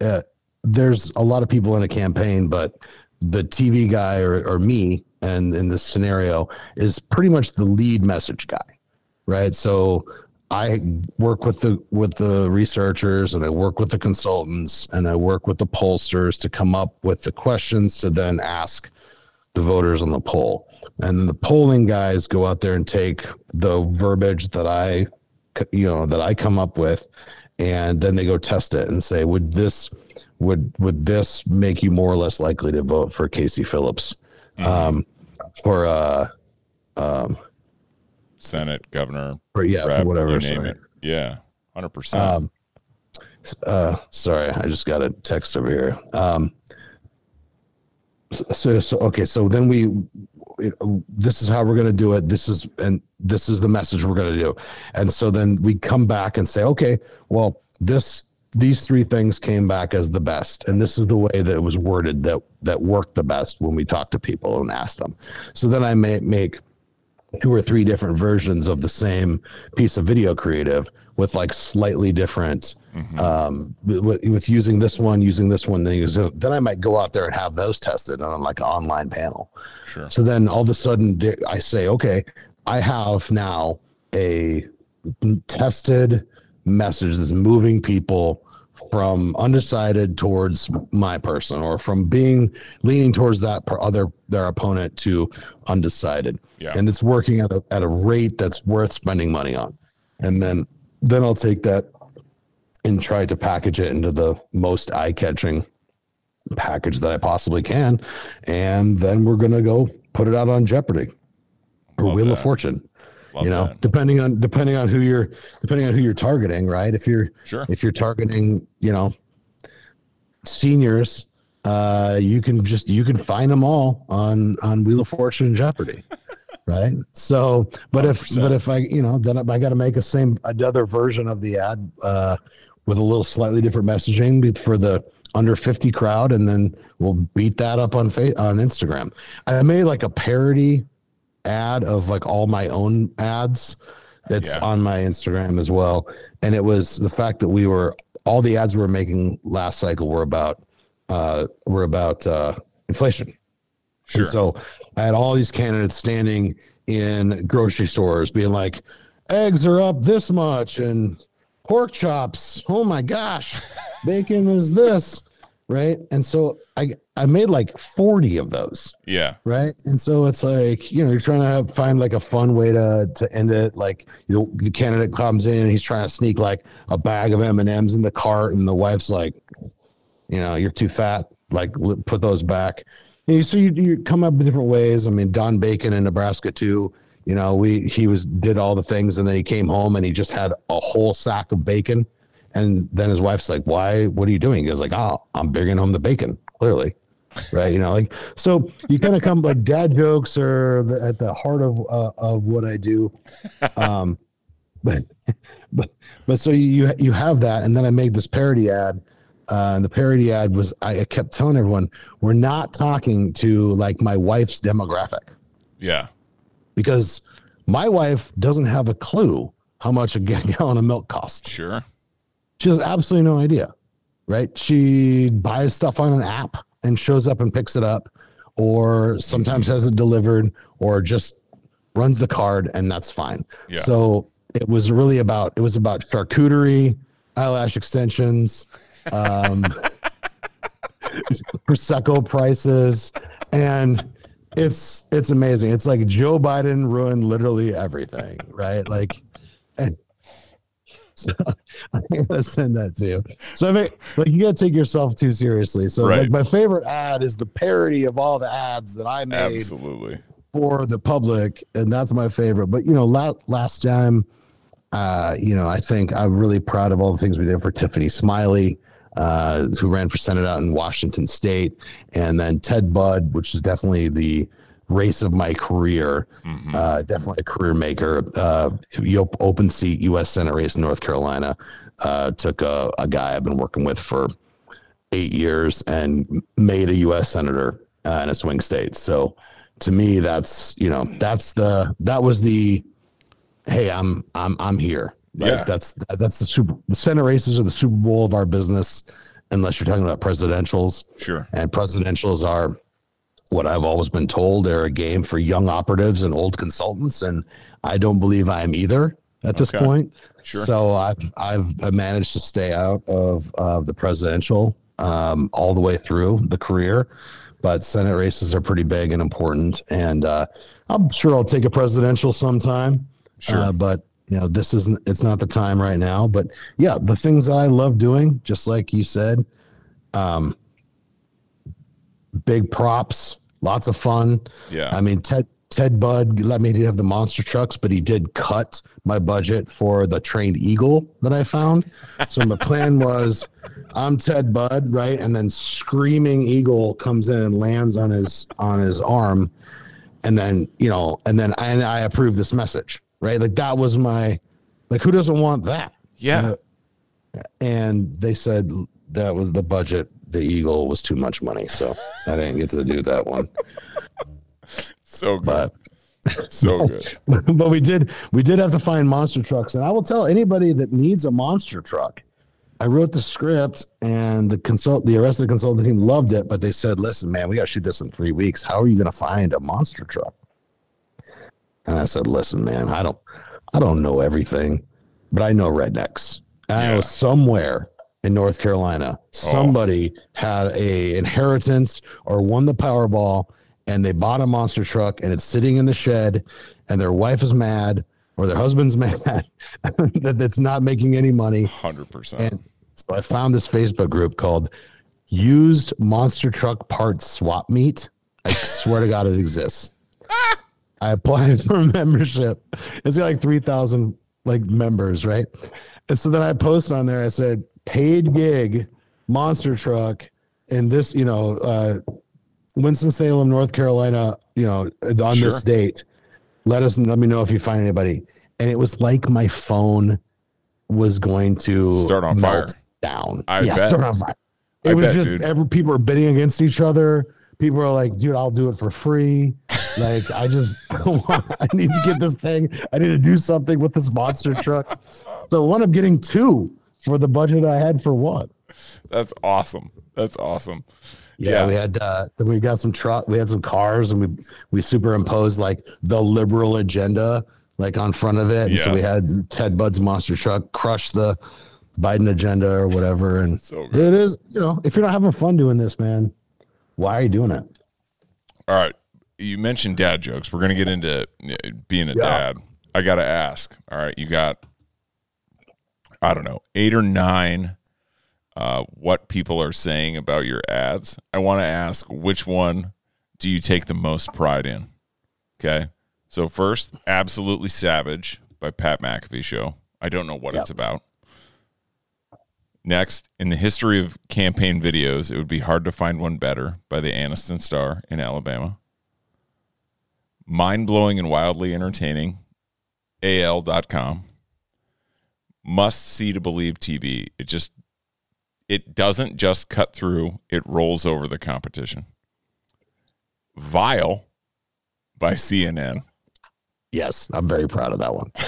Uh, there's a lot of people in a campaign, but the TV guy or, or me, and in this scenario, is pretty much the lead message guy, right? So I work with the with the researchers and I work with the consultants and I work with the pollsters to come up with the questions to then ask the voters on the poll. And then the polling guys go out there and take the verbiage that I you know that I come up with and then they go test it and say would this would would this make you more or less likely to vote for Casey Phillips um for uh um Senate, governor, for yeah for whatever name it. Yeah. 100%. Um, s- uh, sorry, I just got a text over here. Um, so, so, so okay, so then we, it, this is how we're going to do it. This is, and this is the message we're going to do. And so then we come back and say, okay, well, this, these three things came back as the best. And this is the way that it was worded that, that worked the best when we talked to people and asked them. So then I may make two or three different versions of the same piece of video creative with like slightly different um with, with using this one using this one then, use, then i might go out there and have those tested on like an online panel sure. so then all of a sudden i say okay i have now a tested message that's moving people from undecided towards my person or from being leaning towards that other their opponent to undecided. Yeah. and it's working at a, at a rate that's worth spending money on. And then then i'll take that and try to package it into the most eye-catching package that i possibly can. And then we're going to go put it out on jeopardy or Love wheel of fortune Love you know that. depending on depending on who you're depending on who you're targeting right if you're Sure. if you're targeting you know seniors uh you can just you can find them all on on wheel of fortune and jeopardy right so but if 100%. but if i you know then i got to make a same another version of the ad uh with a little slightly different messaging for the under 50 crowd and then we'll beat that up on fa- on instagram i made like a parody ad of like all my own ads that's Yeah. on my Instagram as well. And it was the fact that we were all the ads we were making last cycle were about uh were about uh inflation. Sure. And so I had all these candidates standing in grocery stores being like, eggs are up this much and pork chops. Oh my gosh, bacon is this. Right. And so I I made like 40 of those yeah. right and so it's like you know you're trying to have, find like a fun way to to end it like you know, the candidate comes in and he's trying to sneak like a bag of m&ms in the cart and the wife's like you know you're too fat like put those back so you, you come up with different ways i mean don bacon in nebraska too You know, we he was did all the things, and then he came home and he just had a whole sack of bacon. And then his wife's like, "Why? What are you doing?" He goes like, "Oh, I'm bringing home the bacon." Clearly, right? You know, like so you kind of come like dad jokes are the, at the heart of uh, of what I do. Um, but but but so you you have that, and then I made this parody ad. Uh, and the parody ad was I kept telling everyone we're not talking to like my wife's demographic Yeah. because my wife doesn't have a clue how much a gallon of milk costs. Sure. She has absolutely no idea, right? She buys stuff on an app and shows up and picks it up, or sometimes has it delivered, or just runs the card, and that's fine. Yeah. So it was really about it was about charcuterie, eyelash extensions, um, prosecco prices, and it's it's amazing. It's like Joe Biden ruined literally everything, right? Like, so I'm gonna send that to you. So I mean, like you gotta take yourself too seriously. So Right. like my favorite ad is the parody of all the ads that I made Absolutely. for the public, and that's my favorite. But you know, last last time, uh, you know, I think I'm really proud of all the things we did for Tiffany Smiley, uh, who ran for senate out in Washington State, and then Ted Budd, which is definitely the race of my career, uh, definitely a career maker. Uh, open seat U.S. Senate race in North Carolina. Uh, took a, a guy I've been working with for eight years and made a U.S. senator uh, in a swing state. So to me, that's you know that's the that was the hey I'm I'm I'm here. Like, Yeah. that's that's the super the Senate races are the Super Bowl of our business, unless you're talking about presidentials. Sure. And presidentials are what I've always been told they're a game for young operatives and old consultants, and I don't believe I am either at this Okay. point. Sure. So I've I've managed to stay out of of the presidential um, all the way through the career, but Senate races are pretty big and important, and uh, I'm sure I'll take a presidential sometime. Sure. Uh, but you know, this isn't it's not the time right now. But yeah, the things that I love doing, just like you said, um, big props, lots of fun. Yeah. I mean, Ted Ted Budd let me have the monster trucks, but he did cut my budget for the trained eagle that I found. So my plan was, I'm Ted Budd, right, and then screaming eagle comes in and lands on his on his arm, and then you know, and then I, and I approve this message, right? Like that was my, like who doesn't want that? yeah. And they said that was the budget. The eagle was too much money, so I didn't get to do that one. so good. But so good. but we did we did have to find monster trucks and i will tell anybody that needs a monster truck i wrote the script and the consult the rest arrested consultant team loved it but they said listen man we got to shoot this in three weeks how are you going to find a monster truck and i said listen man i don't i don't know everything but i know rednecks and i know somewhere in north carolina. Oh. Somebody had a inheritance or won the powerball and they bought a monster truck and it's sitting in the shed and their wife is mad or their husband's mad that it's not making any money. Hundred percent. and so i found this facebook group called used monster truck parts swap meet. I swear to god it exists. I applied for membership. It's got like 3000 like members right? And so then i post on there i said paid gig monster truck in this you know uh winston-salem north carolina you know on Sure. this date let us let me know if you find anybody and it was like my phone was going to Start on fire. down I yeah bet. start on fire it I was bet, just dude. every people are bidding against each other people are like dude i'll do it for free like i just i need to get this thing i need to do something with this monster truck so I wound up getting two for the budget i had for one That's awesome. That's awesome. yeah, Yeah. we had uh we got some truck we had some cars and we we superimposed like the liberal agenda like on front of it and so we had Ted Budd's monster truck crush the biden agenda or whatever and So it is you know if you're not having fun doing this man why are you doing it All right. You mentioned dad jokes. We're gonna get into being a Yeah. dad. I gotta ask. All right, you got I don't know, eight or nine uh, what people are saying about your ads. I want to ask which one do you take the most pride in? Okay. So first, absolutely savage by Pat McAfee show. I don't know what yep. it's about. Next, in the history of campaign videos, it would be hard to find one better by the Anniston Star in Alabama. Mind blowing and wildly entertaining, AL.com. Must see to believe TV. It just, it doesn't just cut through, it rolls over the competition. Vile by CNN. Yes, I'm very proud of that one.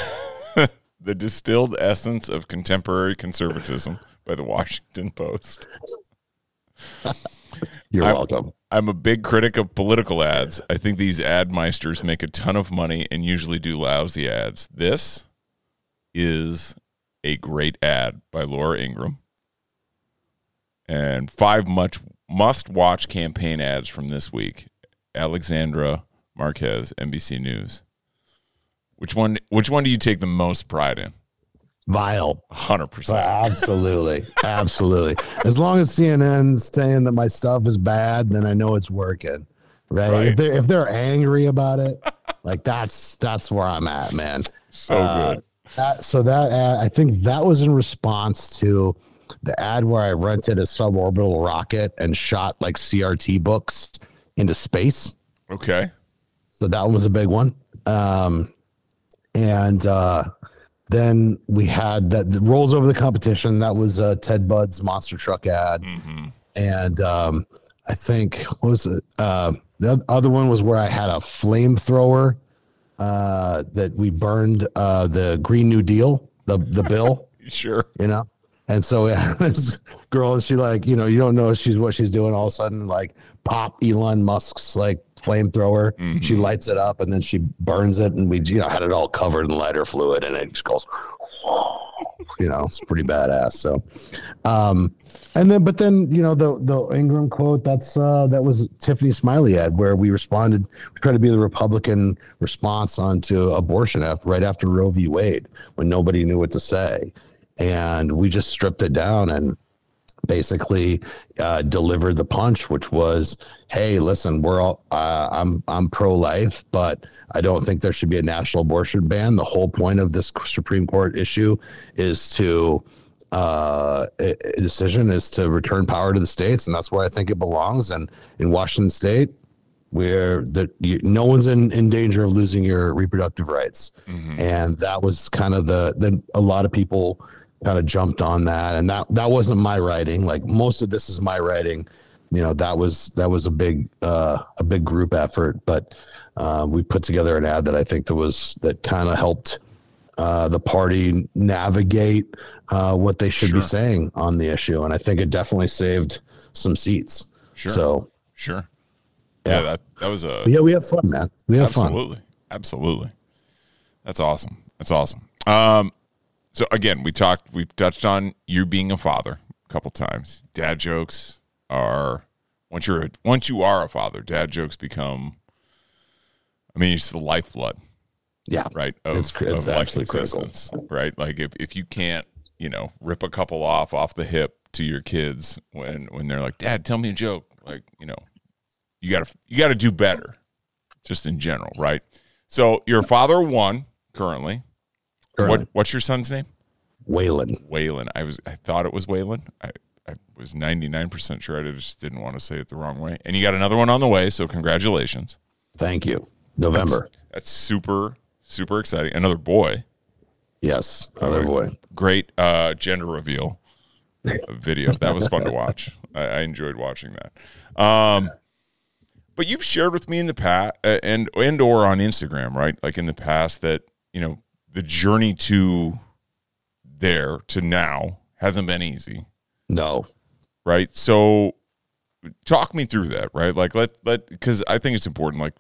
the distilled essence of contemporary conservatism by the Washington Post. You're I'm, welcome. I'm a big critic of political ads. I think these ad meisters make a ton of money and usually do lousy ads. This is a great ad by Laura Ingraham And five much must watch campaign ads from this week. Alexandra Marquez, NBC News. Which one which one do you take the most pride in? vile. 100%. Absolutely. Absolutely. As long as CNN's saying that my stuff is bad, then I know it's working. Right. right. If, they're, if they're angry about it, like that's that's where I'm at, man. So uh, good. That, so that ad, I think that was in response to the ad where I rented a suborbital rocket and shot like CRT books into space. Okay. So that was a big one. Um, and uh, then we had that, that rolls over the competition. That was uh, Ted Budd's monster truck ad, mm-hmm. and um, I think what was it? Uh, the other one was where I had a flamethrower uh, that we burned uh, the Green New Deal, the the bill. sure, you know. And so yeah, this girl, she like, you know, you don't know she's what she's doing. All of a sudden, like, pop Elon Musk's like flamethrower. Mm-hmm. She lights it up and then she burns it, and we you know had it all covered in lighter fluid, and it just goes. You know, it's pretty badass. So, um, and then, but then, you know, the the Ingraham quote that's uh, that was Tiffany Smiley ad where we responded, we tried to be the Republican response onto abortion after right after Roe v. Wade when nobody knew what to say, and we just stripped it down and basically uh, delivered the punch, which was, "Hey, listen, we're all uh, I'm I'm pro life, but I don't think there should be a national abortion ban. The whole point of this Supreme Court issue is to." uh decision is to return power to the states and that's where i think it belongs and in washington state where that no one's in, in danger of losing your reproductive rights mm-hmm. and that was kind of the then a lot of people kind of jumped on that and that that wasn't my writing like most of this is my writing. You know that was that was a big uh a big group effort but uh, we put together an ad that i think that was that kind of helped uh, the party navigate uh, what they should sure. be saying on the issue and i think it definitely saved some seats. Sure. So sure. yeah, yeah that, that was a yeah we have fun man. We have fun. Absolutely. Absolutely. That's awesome. That's awesome. Um so again, we talked, we've touched on you being a father a couple times. Dad jokes are once you're a, once you are a father, dad jokes become. I mean, it's the lifeblood. Yeah, right. Of, it's, it's of existence, critical. right? Like if if you can't, you know, rip a couple off off the hip to your kids when when they're like, "Dad, tell me a joke," like you know, you gotta you gotta do better, just in general, right? So you're a father one currently. What What's your son's name? Waylon. Waylon. I was I thought it was Waylon. I, I was ninety nine percent sure. I just didn't want to say it the wrong way. And you got another one on the way, so congratulations. Thank you. November. That's, that's super super exciting. Another boy. Yes, another boy. Great uh, gender reveal video. That was fun to watch. I, I enjoyed watching that. Um, but you've shared with me in the past, uh, and and or on Instagram, right? Like in the past, that you know the journey to there to now hasn't been easy. No. Right. So talk me through that, right? Like let let because I think it's important. Like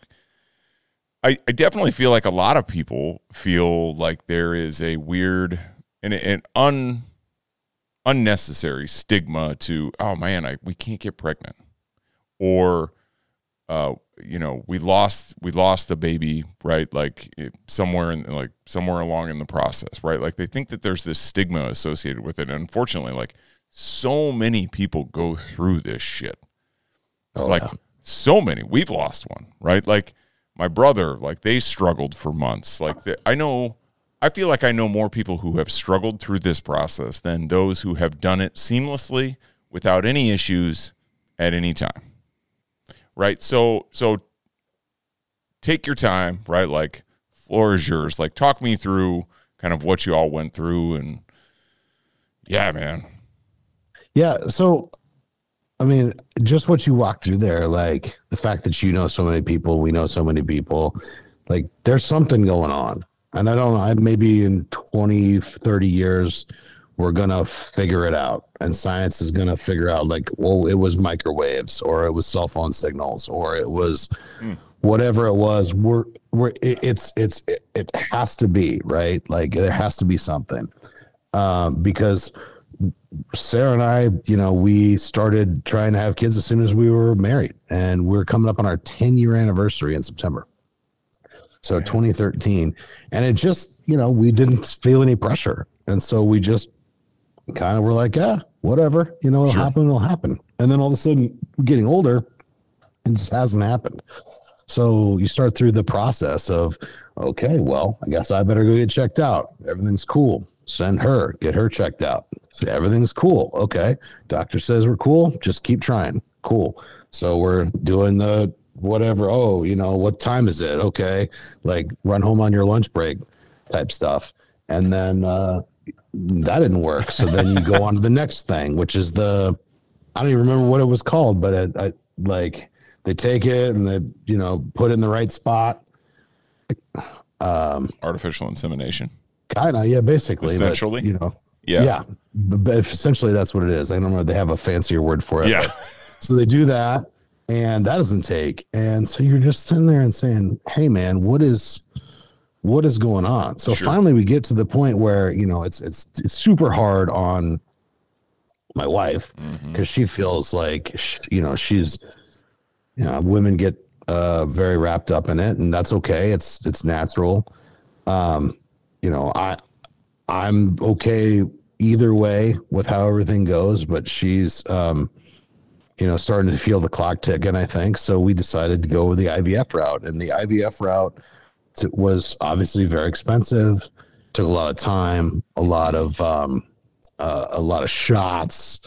I, I definitely feel like a lot of people feel like there is a weird and an un unnecessary stigma to oh man, I we can't get pregnant. Or uh you know we lost we lost a baby right like somewhere in like somewhere along in the process right like they think that there's this stigma associated with it and unfortunately like so many people go through this shit oh, like yeah. so many we've lost one right like my brother, like they struggled for months. Like the, I know, I feel like I know more people who have struggled through this process than those who have done it seamlessly without any issues at any time. Right. So, so take your time, right? Like, floor is yours. Like, talk me through kind of what you all went through. And yeah, man. Yeah. So, I mean, just what you walked through there, like the fact that you know so many people, we know so many people, like there's something going on. And I don't know, I maybe in 20, 30 years, we're going to figure it out. And science is going to figure out, like, well, it was microwaves or it was cell phone signals or it was mm. whatever it was. We're, we're, it, it's, it's, it, it, has to be, right? Like, there has to be something. Um, because Sarah and I, you know, we started trying to have kids as soon as we were married, and we're coming up on our 10 year anniversary in September. So 2013. And it just, you know, we didn't feel any pressure. And so we just kind of were like, yeah, whatever, you know, it'll sure. happen, it'll happen. And then all of a sudden, getting older, and just hasn't happened. So you start through the process of, okay, well, I guess I better go get checked out. Everything's cool. Send her, get her checked out. Everything's cool. Okay. Doctor says we're cool. Just keep trying. Cool. So we're doing the whatever. Oh, you know, what time is it? Okay. Like run home on your lunch break type stuff. And then uh, that didn't work. So then you go on to the next thing, which is the, I don't even remember what it was called, but it, I, like they take it and they, you know, put it in the right spot. Um, Artificial insemination. Kind of, yeah, basically. Essentially. But, you know, yeah. Yeah. But essentially, that's what it is. I don't know. They have a fancier word for it. Yeah. so they do that, and that doesn't take. And so you're just sitting there and saying, "Hey, man, what is, what is going on?" So sure. finally, we get to the point where you know it's it's it's super hard on my wife because mm-hmm. she feels like you know she's, you know, women get uh, very wrapped up in it, and that's okay. It's it's natural. Um, you know, I I'm okay either way with how everything goes, but she's, um, you know, starting to feel the clock ticking, I think. So we decided to go with the IVF route. And the IVF route was obviously very expensive, took a lot of time, a lot of, um, uh, a lot of shots,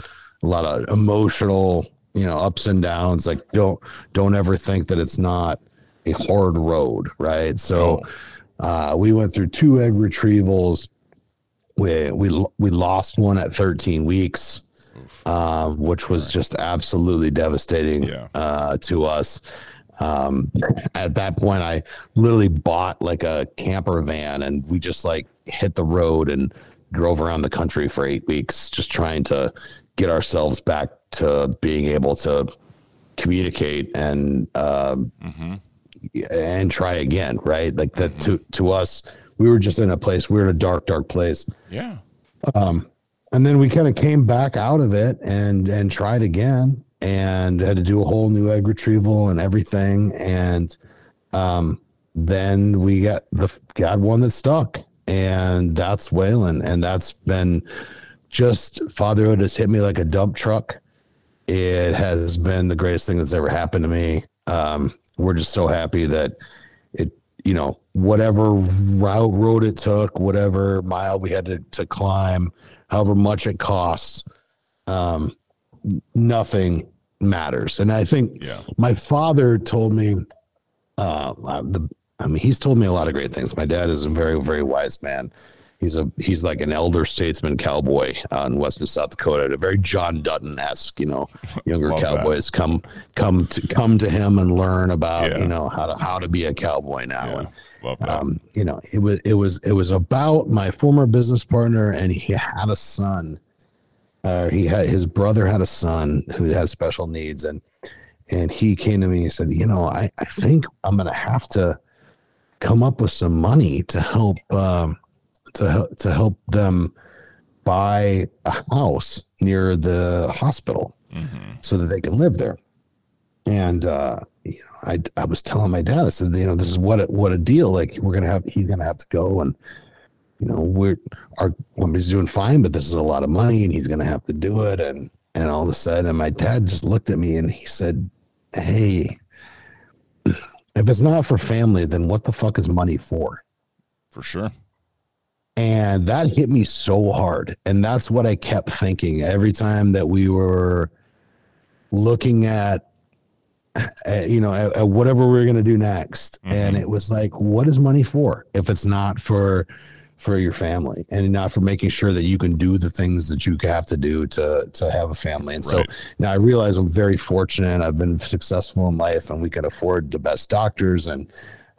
a lot of emotional, you know, ups and downs. Like don't, don't ever think that it's not a hard road. Right. So, uh, we went through two egg retrievals, we we we lost one at 13 weeks, um, which was right. just absolutely devastating yeah. uh, to us. Um, at that point, I literally bought like a camper van, and we just like hit the road and drove around the country for eight weeks, just trying to get ourselves back to being able to communicate and uh, mm-hmm. and try again. Right, like that mm-hmm. to to us we were just in a place we were in a dark dark place yeah um and then we kind of came back out of it and and tried again and had to do a whole new egg retrieval and everything. And um then we got the got one that stuck and that's Waylon and that's been just fatherhood has hit me like a dump truck. It has been the greatest thing that's ever happened to me. Um we're just so happy that it you know, whatever route road it took, whatever mile we had to, to climb, however much it costs, um, nothing matters. And I think yeah. my father told me, uh, the, I mean, he's told me a lot of great things. My dad is a very, very wise man he's a he's like an elder statesman cowboy uh, in western South Dakota, a very John Dutton esque, you know, younger cowboys that. come come to come to him and learn about yeah. you know how to how to be a cowboy now. Yeah. And, Love. Um, you know, it was it was it was about my former business partner, and he had a son. Uh, he had his brother had a son who has special needs, and and he came to me and said, you know, I I think I'm gonna have to come up with some money to help um, to help to help them buy a house near the hospital mm-hmm. so that they can live there. And uh, you know, I I was telling my dad, I said, you know, this is what a, what a deal. Like we're gonna have he's gonna have to go and you know we're our company's doing fine, but this is a lot of money, and he's gonna have to do it. And and all of a sudden, and my dad just looked at me and he said, "Hey, if it's not for family, then what the fuck is money for? For sure. And that hit me so hard. And that's what I kept thinking every time that we were looking at, at you know, at, at whatever we are going to do next. Mm-hmm. And it was like, what is money for if it's not for for your family and not for making sure that you can do the things that you have to do to to have a family. And right. so now I realize I'm very fortunate. I've been successful in life, and we can afford the best doctors, and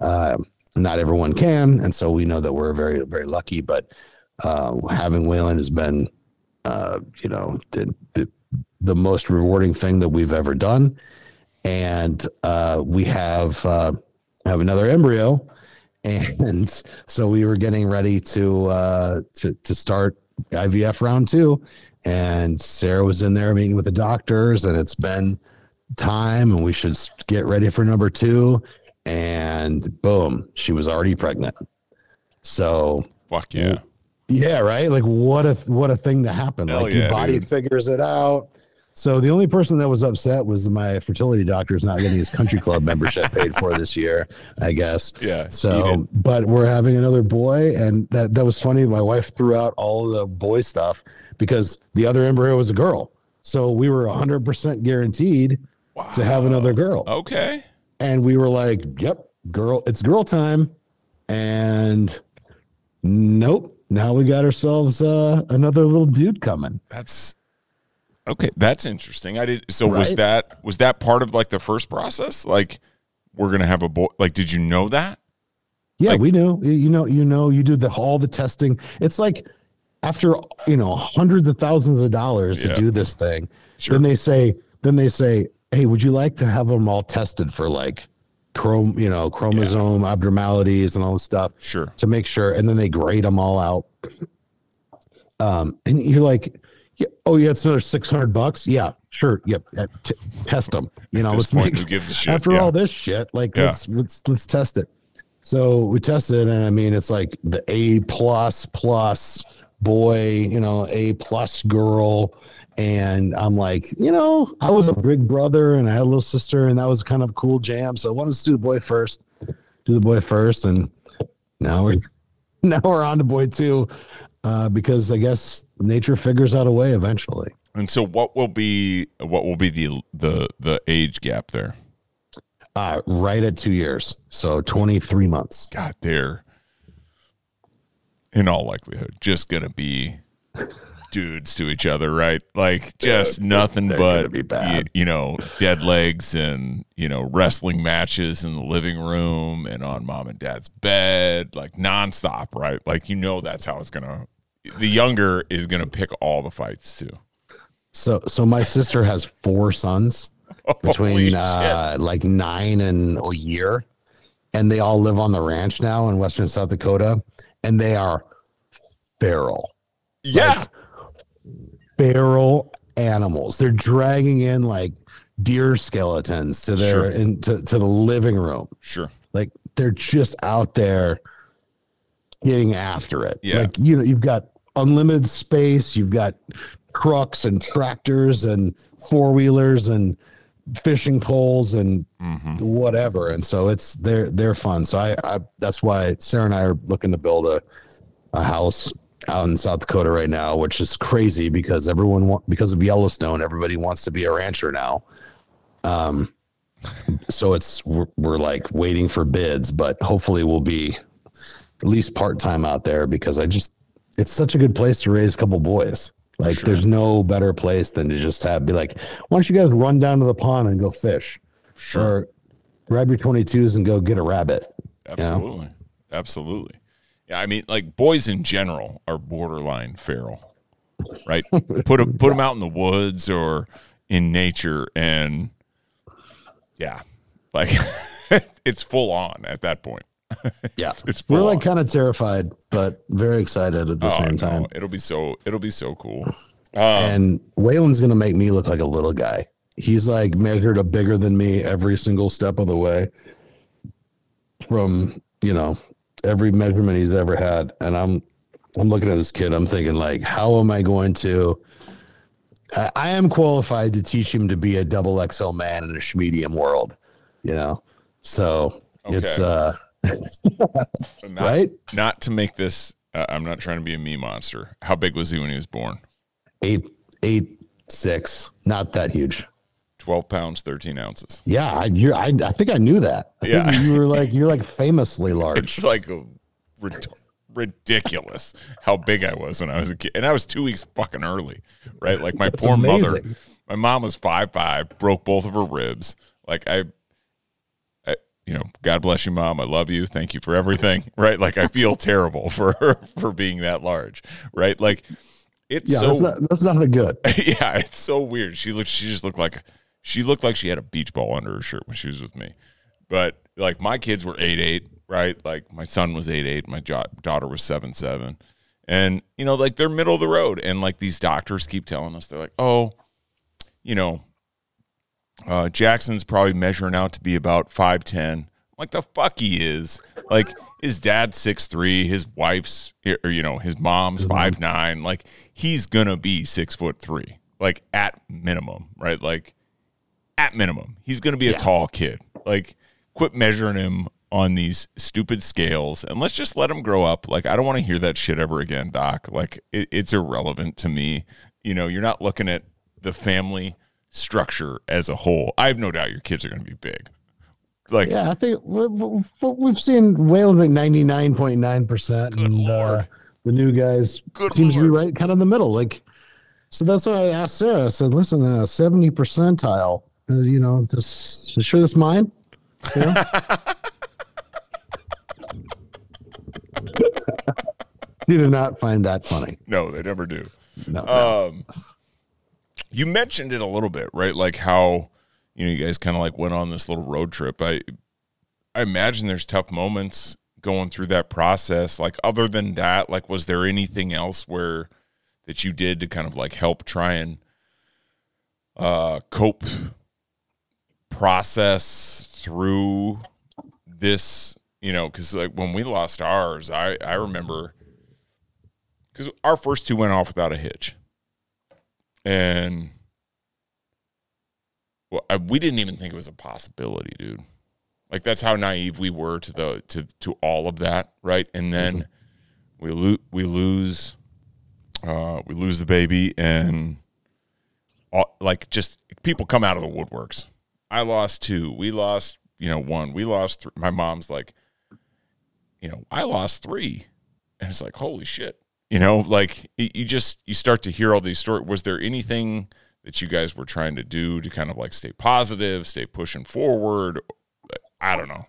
uh, not everyone can. And so we know that we're very very lucky. But uh, having Waylon has been, uh, you know, the, the, the most rewarding thing that we've ever done. And uh, we have uh, have another embryo and so we were getting ready to uh, to to start IVF round two, and Sarah was in there meeting with the doctors, and it's been time, and we should get ready for number two, and boom, she was already pregnant. So fuck yeah. Yeah, right. Like what a what a thing to happen. Hell like yeah, your body dude. figures it out. So the only person that was upset was my fertility doctor's not getting his country club membership paid for this year, I guess. Yeah. So, but we're having another boy, and that that was funny. My wife threw out all the boy stuff because the other embryo was a girl. So we were 100% guaranteed wow. to have another girl. Okay. And we were like, "Yep, girl, it's girl time." And nope, now we got ourselves uh, another little dude coming. That's Okay, that's interesting. I did. So right? was that was that part of like the first process? Like we're gonna have a boy. Like, did you know that? Yeah, like, we knew. You know, you know, you do the all the testing. It's like after you know hundreds of thousands of dollars yeah. to do this thing. Sure. Then they say, then they say, hey, would you like to have them all tested for like chrome, you know, chromosome yeah. abnormalities and all this stuff? Sure. To make sure, and then they grade them all out. Um, and you're like, yeah. Oh, yeah. It's another six hundred bucks. Yeah. Sure. Yep. T- test them. You know, let's point, make. Who gives a shit? After yeah. all this shit, like yeah. let's let's let's test it. So we tested, and I mean, it's like the A plus plus boy, you know, A plus girl. And I'm like, you know, I was a big brother and I had a little sister, and that was kind of a cool jam. So I wanted to do the boy first, do the boy first, and now we're now we're on to boy two uh, because I guess nature figures out a way eventually. And so, what will be what will be the the the age gap there? Uh, right at two years, so twenty three months. God, they're in all likelihood just gonna be dudes to each other, right? Like just yeah, nothing but you, you, know dead legs and you know wrestling matches in the living room and on mom and dad's bed, like nonstop, right? Like you know that's how it's gonna. The younger is gonna pick all the fights too. So, so my sister has four sons between uh, like nine and a year, and they all live on the ranch now in western South Dakota, and they are feral. Yeah. Like, feral animals. They're dragging in like deer skeletons to their sure. into to the living room. Sure. Like they're just out there getting after it. Yeah. Like you know, you've got unlimited space, you've got trucks and tractors and four wheelers and fishing poles and mm-hmm. whatever. And so it's they're they're fun. So I, I that's why Sarah and I are looking to build a a house out in South Dakota right now, which is crazy because everyone wa- because of Yellowstone, everybody wants to be a rancher now. Um, so it's we're, we're like waiting for bids, but hopefully we'll be at least part time out there because I just it's such a good place to raise a couple boys. Like sure. there's no better place than to just have be like, why don't you guys run down to the pond and go fish? Sure. Or grab your 22s and go get a rabbit. Absolutely. You know? Absolutely. Yeah, I mean, like boys in general are borderline feral, right? put a, put them out in the woods or in nature, and yeah, like it's full on at that point. Yeah, it's we're like kind of terrified, but very excited at the oh, same time. No, it'll be so it'll be so cool. Um, and Waylon's gonna make me look like a little guy. He's like measured a bigger than me every single step of the way. From you know every measurement he's ever had, and I'm I'm looking at this kid. I'm thinking like, how am I going to? I, I am qualified to teach him to be a double XL man in a schmedium world, you know. So okay. it's uh, not, right. Not to make this. Uh, I'm not trying to be a me monster. How big was he when he was born? Eight, eight, six. Not that huge. 12 pounds 13 ounces yeah I, I, I think i knew that I yeah you were like you're like famously large it's like ridiculous how big i was when i was a kid and i was two weeks fucking early right like my That's poor amazing. mother my mom was five five broke both of her ribs like I you know god bless you mom i love you thank you for everything right like i feel terrible for her for being that large right like it's yeah, so that's not, that's not good. yeah, it's so weird. She looked. She just looked like she looked like she had a beach ball under her shirt when she was with me. But like my kids were eight eight, right? Like my son was eight eight, my jo- daughter was seven seven, and you know, like they're middle of the road. And like these doctors keep telling us, they're like, oh, you know, uh, Jackson's probably measuring out to be about five ten. Like the fuck he is. Like his dad's six three, his wife's or you know his mom's five nine. Like he's gonna be six foot three, like at minimum, right? Like at minimum. He's to be a yeah. tall kid. Like, quit measuring him on these stupid scales and let's just let him grow up. Like, I don't want to hear that shit ever again, Doc. Like, it, it's irrelevant to me. You know, you're not looking at the family structure as a whole. I have no doubt your kids are going to be big. Like, yeah, I think we've, seen Whale like 99.9%. And uh, the new guys Good seems Lord. to be right kind of in the middle. Like, so that's why I asked Sarah. I said, listen, uh, 70 percentile uh, you know, just sure this mine. You know? you did not find that funny. No, they never do. No, um, no. You mentioned it a little bit, right? Like how you know you guys kind of like went on this little road trip. I I imagine there's tough moments going through that process. Like other than that, like was there anything else where that you did to kind of like help try and uh cope process through this, you know, because like when we lost ours, I I remember because our first two went off without a hitch, and well, I, we didn't even think it was a possibility, dude. Like that's how naive we were to the to to all of that, right? And then mm-hmm. we lose we lose uh, we lose the baby, and all, like just people come out of the woodworks I lost two. We lost, you know, one. We lost three. My mom's like, you know, I lost three. And it's like, holy shit. You know, like you just, you start to hear all these stories. Was there anything that you guys were trying to do to kind of like stay positive, stay pushing forward? I don't know.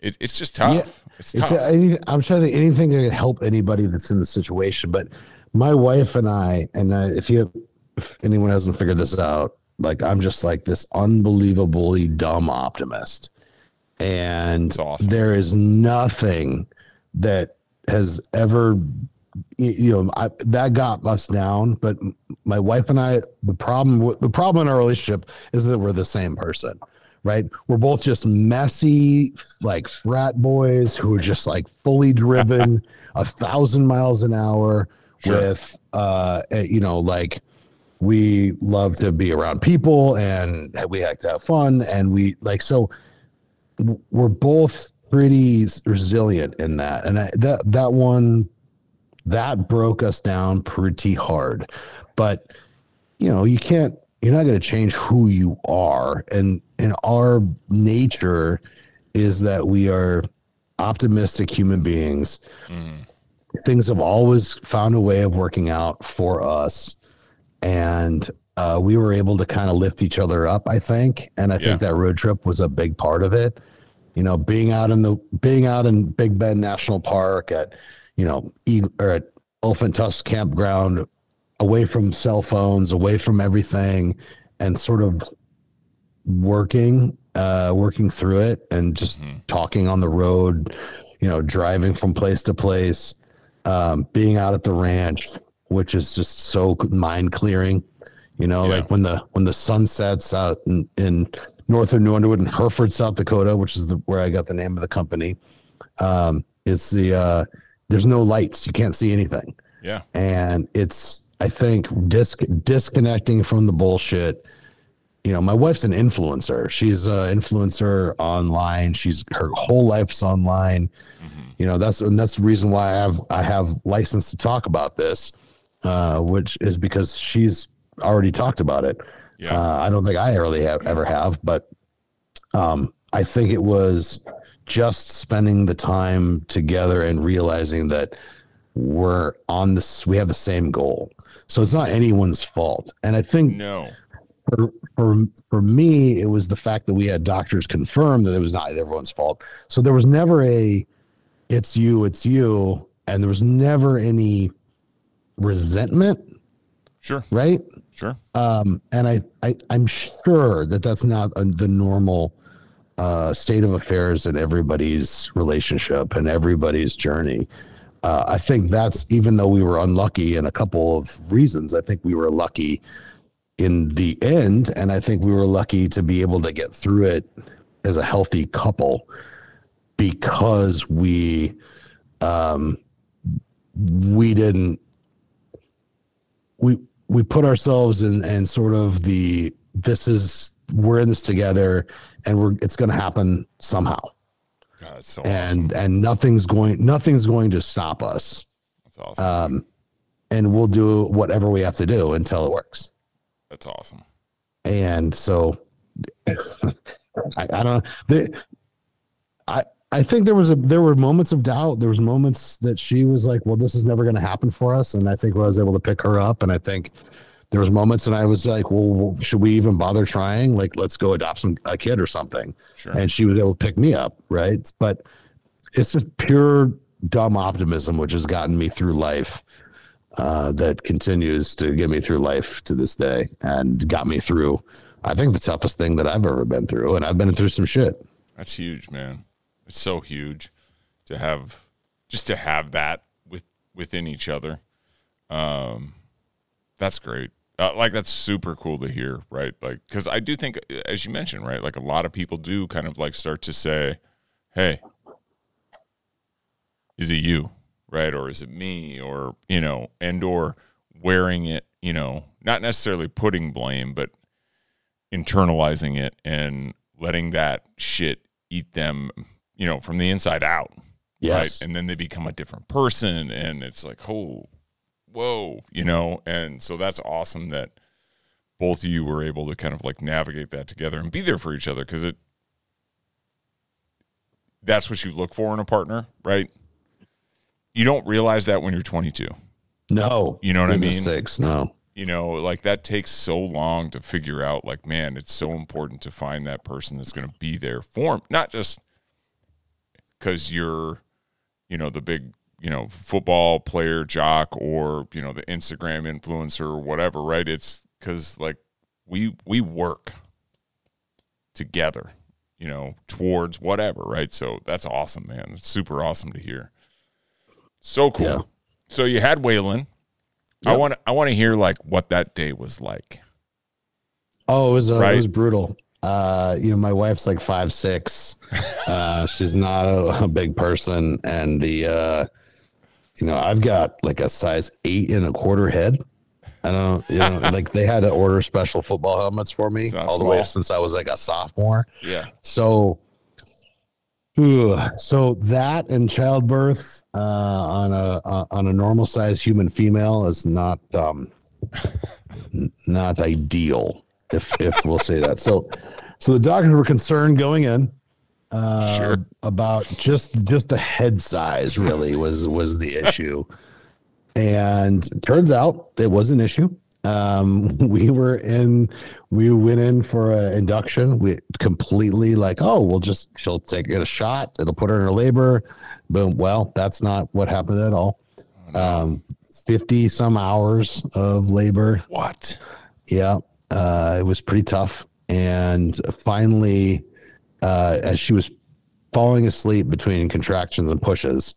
It, it's just tough. Yeah, it's tough. A, I'm trying to think anything that could help anybody that's in the situation. But my wife and I, and uh, if you, if anyone hasn't figured this out, like I'm just like this unbelievably dumb optimist. And awesome. there is nothing that has ever you know I, that got us down but my wife and i the problem the problem in our relationship is that we're the same person right we're both just messy like frat boys who are just like fully driven a thousand miles an hour sure. with uh you know like we love to be around people and we like to have fun and we like so we're both pretty resilient in that and I, that that one that broke us down pretty hard but you know you can't you're not going to change who you are and and our nature is that we are optimistic human beings mm. things have always found a way of working out for us and uh, we were able to kind of lift each other up. I think, and I yeah. think that road trip was a big part of it. You know, being out in the being out in Big Bend National Park at you know or at Elephant Tusk Campground, away from cell phones, away from everything, and sort of working uh working through it and just mm-hmm. talking on the road you know driving from place to place um being out at the ranch which is just so mind clearing. You know, yeah. like when the when the sun sets out in, in north of New Underwood in Hereford, South Dakota, which is the where I got the name of the company. Um, is the uh, there's no lights, you can't see anything. Yeah, and it's I think disc disconnecting from the bullshit you know, my wife's an influencer. She's an influencer online. She's her whole life's online. Mm-hmm. You know, that's and that's the reason why I have I have license to talk about this, uh, which is because she's already talked about it. Yeah. Uh, I don't think I really have ever have, but um, I think it was just spending the time together and realizing that we're on this we have the same goal. So it's not anyone's fault. And i think no. for for for me it was the fact that we had doctors confirm that it was not everyone's fault. So there was never a it's you it's you and there was never any resentment sure. right? Sure. Um and i, I i'm sure that that's not a, the normal uh, state of affairs in everybody's relationship and everybody's journey. Uh, I think that's even though we were unlucky in a couple of reasons, I think we were lucky in the end. And I think we were lucky to be able to get through it as a healthy couple because we, um, we didn't, we, we put ourselves in, and sort of the, this is we're in this together and we're it's going to happen somehow so and awesome. and nothing's going nothing's going to stop us that's awesome um and we'll do whatever we have to do until it works that's awesome and so I, I don't they, I I think there was a there were moments of doubt. There was moments that she was like, "Well, this is never going to happen for us," and I think I was able to pick her up. And I think there was moments and I was like, well, should we even bother trying? Like, let's go adopt some a kid or something. Sure. And she was able to pick me up, right? But it's just pure dumb optimism, which has gotten me through life. Uh, that continues to get me through life to this day and got me through, I think, the toughest thing that I've ever been through. And I've been through some shit. That's huge, man. It's so huge to have just to have that with within each other. Um, that's great. Uh, like that's super cool to hear, right? Like, because I do think, as you mentioned, right, like a lot of people do kind of like start to say, "Hey, is it you, right, or is it me, or you know, and or wearing it, you know, not necessarily putting blame, but internalizing it and letting that shit eat them, you know, from the inside out, yes. right? And then they become a different person, and it's like, oh, whoa, you know, and so that's awesome that both of you were able to kind of like navigate that together and be there for each other because it that's what you look for in a partner, right? You don't realize that when you're 22. No, you know what I mean. Six, no. You know, like that takes so long to figure out. Like, man, it's so important to find that person that's going to be there for him, not just because you're, you know, the big you know football player jock or you know the instagram influencer or whatever right? It's because like we we work together you know towards whatever right? So that's awesome man. It's super awesome to hear. So cool. Yeah. so you had waylon. Yep. i want i want to hear like what that day was like. Oh it was uh, right? it was brutal. Uh you know my wife's like five six. Uh she's not a, a big person and the uh you know, I've got like a size eight and a quarter head. I don't, you know, like they had to order special football helmets for me all small. the way since I was like a sophomore. Yeah. So, so that and childbirth uh, on a uh, on a normal size human female is not um, not ideal, if if we'll say that. So, so the doctors were concerned going in uh, sure. about just just the head size really was was the issue. And turns out it was an issue. Um, we were in we went in for an induction. We completely like oh we'll just she'll take it a shot. It'll put her in her labor. Boom. Well that's not what happened at all. Um, 50 some hours of labor. What? Yeah. Uh, it was pretty tough. And finally uh, as she was falling asleep between contractions and pushes,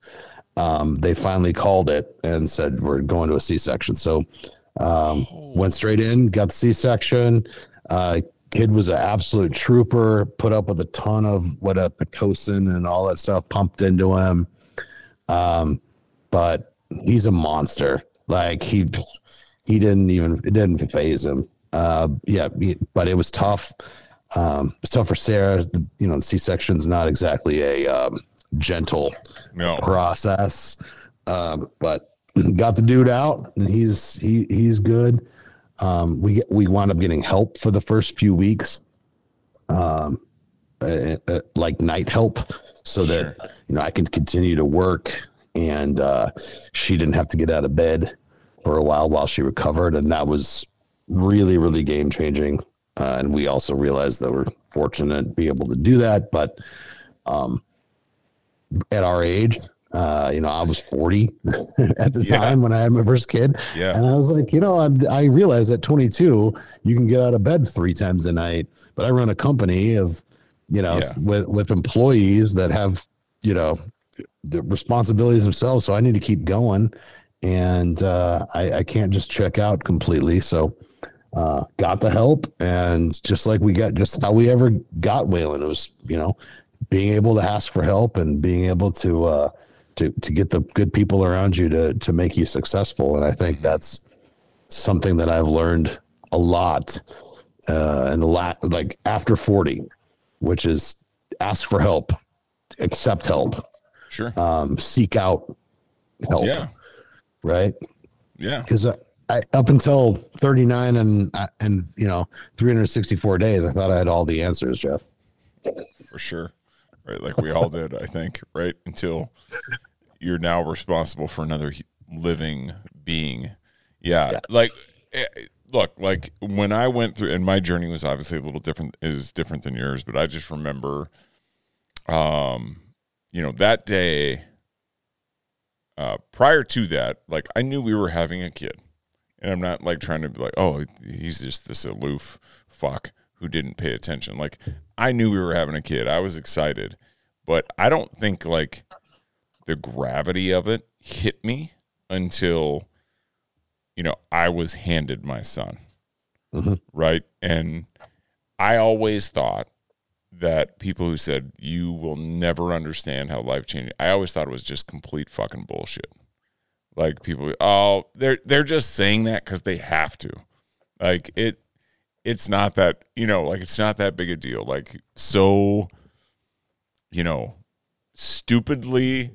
um, they finally called it and said we're going to a C-section. So um, went straight in, got the C-section. Uh, kid was an absolute trooper. Put up with a ton of what a pitocin and all that stuff pumped into him. Um, but he's a monster. Like he he didn't even it didn't phase him. uh, yeah, but it was tough. Um, tough for Sarah. You know, the C section is not exactly a um, gentle No. process, um, but got the dude out, and he's he he's good. Um, we get, we wound up getting help for the first few weeks, um, uh, uh, like night help, so that you know I can continue to work, and uh, she didn't have to get out of bed for a while while she recovered, and that was really really game changing. Uh, and we also realized that we're fortunate to be able to do that, but um, at our age, uh, you know, I was 40 at the Yeah. time when I had my first kid. Yeah. And I was like, you know, I, I realized at 22, you can get out of bed three times a night, but I run a company of, you know, Yeah. with, with employees that have, you know, the responsibilities themselves. So I need to keep going and uh, I, I can't just check out completely. So uh, got the help and just like we got just how we ever got Waylon, it was, you know, being able to ask for help and being able to, uh, to, to get the good people around you to, to make you successful. And I think that's something that I've learned a lot, uh, in the lat, like after 40, which is ask for help, accept help, Sure. um, seek out help. Yeah. Right Yeah. because I, I up until 39 and uh, and you know 364 days i thought i had all the answers jeff for sure. Right. Like we all did, I think, right? Until you're now responsible for another living being. Yeah. Yeah. Like, eh, look, like when I went through, and my journey was obviously a little different, is different than yours, but I just remember, um, you know, that day, uh, prior to that, like I knew we were having a kid. And I'm not like trying to be like, oh, he's just this aloof fuck who didn't pay attention. Like I knew we were having a kid. I was excited, but I don't think like the gravity of it hit me until you know I was handed my son. Mhm. Right? And I always thought that people who said you will never understand how life changing I always thought it was just complete fucking bullshit. Like people oh, they're they're just saying that cuz they have to. Like it it's not that you know like it's not that big a deal. Like so you know stupidly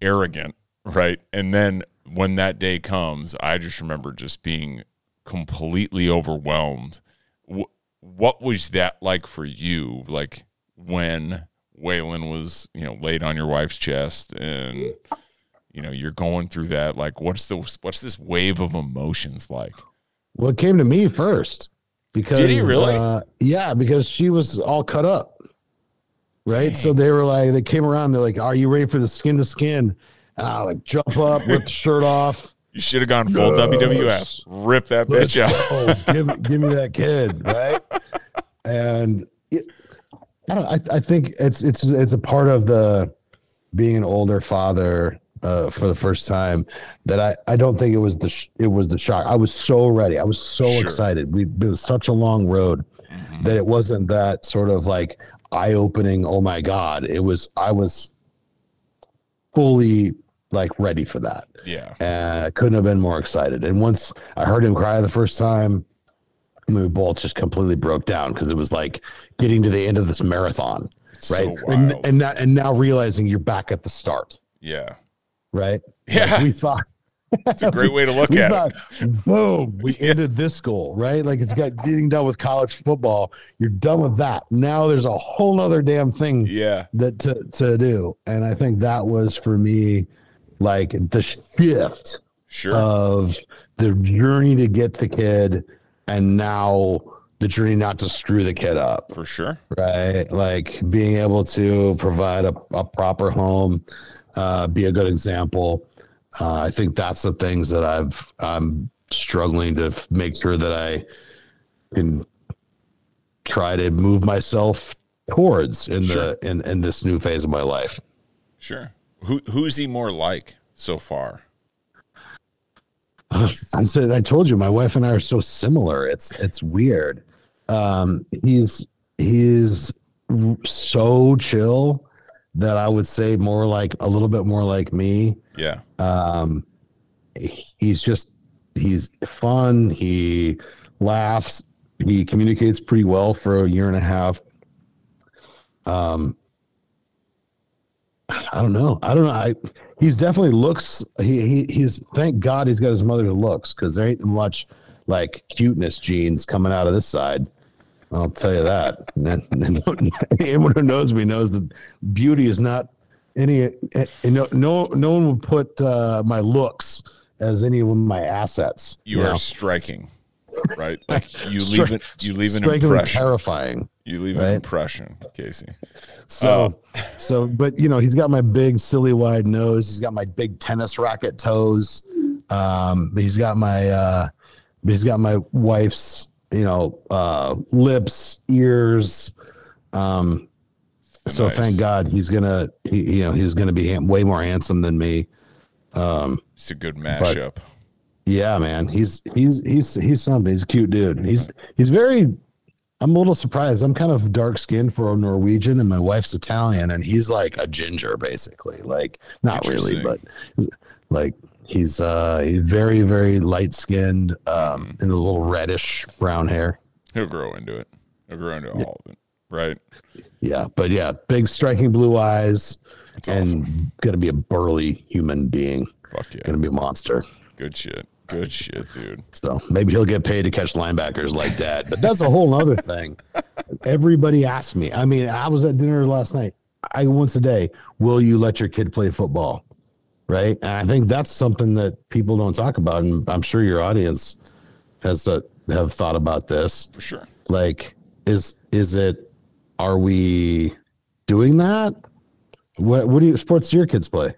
arrogant right? And then when that day comes i just remember just being completely overwhelmed. Wh- what was that like for you? Like when waylon was you know laid on your wife's chest and you know you're going through that like what's the what's this wave of emotions like well it came to me first because Did he really? uh, yeah because she was all cut up right so they were like they came around they're like are you ready for the skin to skin and i like jump up rip the shirt off you should have gone full Yes. wwf rip that Let's bitch out give, me- give me that kid, right? And it, I don't. I, I think it's it's it's a part of the being an older father uh, for the first time that I I don't think it was the sh- it was the shock. I was so ready. I was so Sure. excited. We've been such a long road Mhm. that it wasn't that sort of like eye opening. Oh my god! It was. I was fully like ready for that yeah and I couldn't have been more excited. And once I heard him cry the first time, we both just completely broke down because it was like getting to the end of this marathon, It's right? so and and now, and now realizing you're back at the start, yeah right? Yeah. Like we thought. it's a great way to look at thought, it boom, we ended this goal, right? Like it's got getting done with college football. You're done with that. Now there's a whole other damn thing yeah that to, to do. And I think that was for me like the shift sure of the journey to get the kid and now the journey not to screw the kid up for sure right like being able to provide a, a proper home uh, be a good example uh, i think that's the things that i've i'm struggling to f- make sure that i can try to move myself towards in Sure. the in, in this new phase of my life Sure. Who who's he more like so far? I said I told you my wife and I are so similar. It's it's weird. Um, he's he's so chill that I would say more like a little bit more like me. Yeah. Um, he's just he's fun. He laughs he communicates pretty well for a year and a half. Um, I don't know. I don't know. I he's definitely looks. He, he he's thank God he's got his mother's looks because there ain't much like cuteness genes coming out of this side. I'll tell you that. anyone who knows me knows that beauty is not any. Eh, no, no, no one would put uh, my looks as any of my assets. You, you are know? striking, right? Like you leave it. You leave an impression. Terrifying. You leave right? an impression, Casey. So, uh, so, but you know, he's got my big, silly, wide nose. He's got my big tennis racket toes. Um, he's got my, uh, but he's got my wife's, you know, uh, lips, ears. Um, so nice. thank God he's gonna, he, you know, he's gonna be way more handsome than me. Um, it's a good mashup. Yeah, man, he's he's he's he's something. He's a cute dude. He's he's very. I'm a little surprised. I'm kind of dark skinned for a Norwegian, and my wife's Italian, and he's like a ginger, basically. Like not really, but like he's uh he's very very light skinned, um, mm. and a little reddish brown hair. He'll grow into it. He'll grow into yeah. all of it, right? Yeah, but yeah, big striking blue eyes, That's and awesome. gonna be a burly human being. Fuck yeah. Gonna be a monster. Good shit. Good shit, dude. So maybe he'll get paid to catch linebackers like dad. But that's a whole other thing. Everybody asks me. I mean, I was at dinner last night. I once a day, will you let your kid play football? Right. And I think that's something that people don't talk about. And I'm sure your audience has to have thought about this. For sure. Like, is is it are we doing that? What what do you sports do your kids play?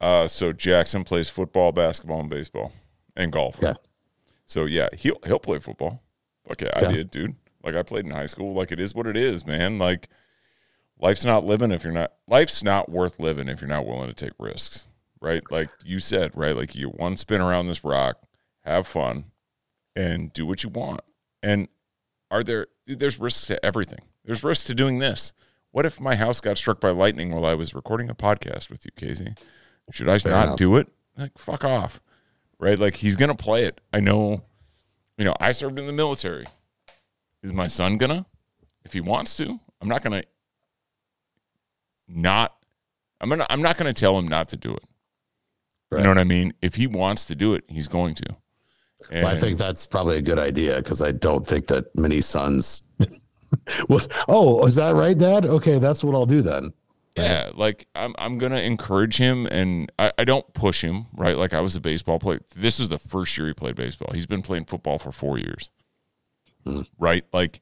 Uh, so Jackson plays football, basketball, and baseball, and golf. Yeah. So yeah, he'll he'll play football. Like yeah, I did, dude. Like I played in high school. Like it is what it is, man. Like life's not living if you're not. Life's not worth living if you're not willing to take risks, right? Like you said, right? Like you one spin around this rock, have fun, and do what you want. And are there? There's risks to everything. There's risks to doing this. What if my house got struck by lightning while I was recording a podcast with you, Casey? Should I Fair not enough. do it? Like, fuck off. Right? Like, he's going to play it. I know, you know, I served in the military. Is my son to? If he wants to, I'm not to not, I'm to, I'm not to tell him not to do it. Right. You know what I mean? If he wants to do it, he's going to. And well, I think that's probably a good idea because I don't think that many sons. well, oh, is that right, Dad? Okay, that's what I'll do then. Yeah, like I'm I'm gonna encourage him and I, I don't push him, right? Like I was a baseball player. This is the first year he played baseball. He's been playing football for four years. Mm. Right? Like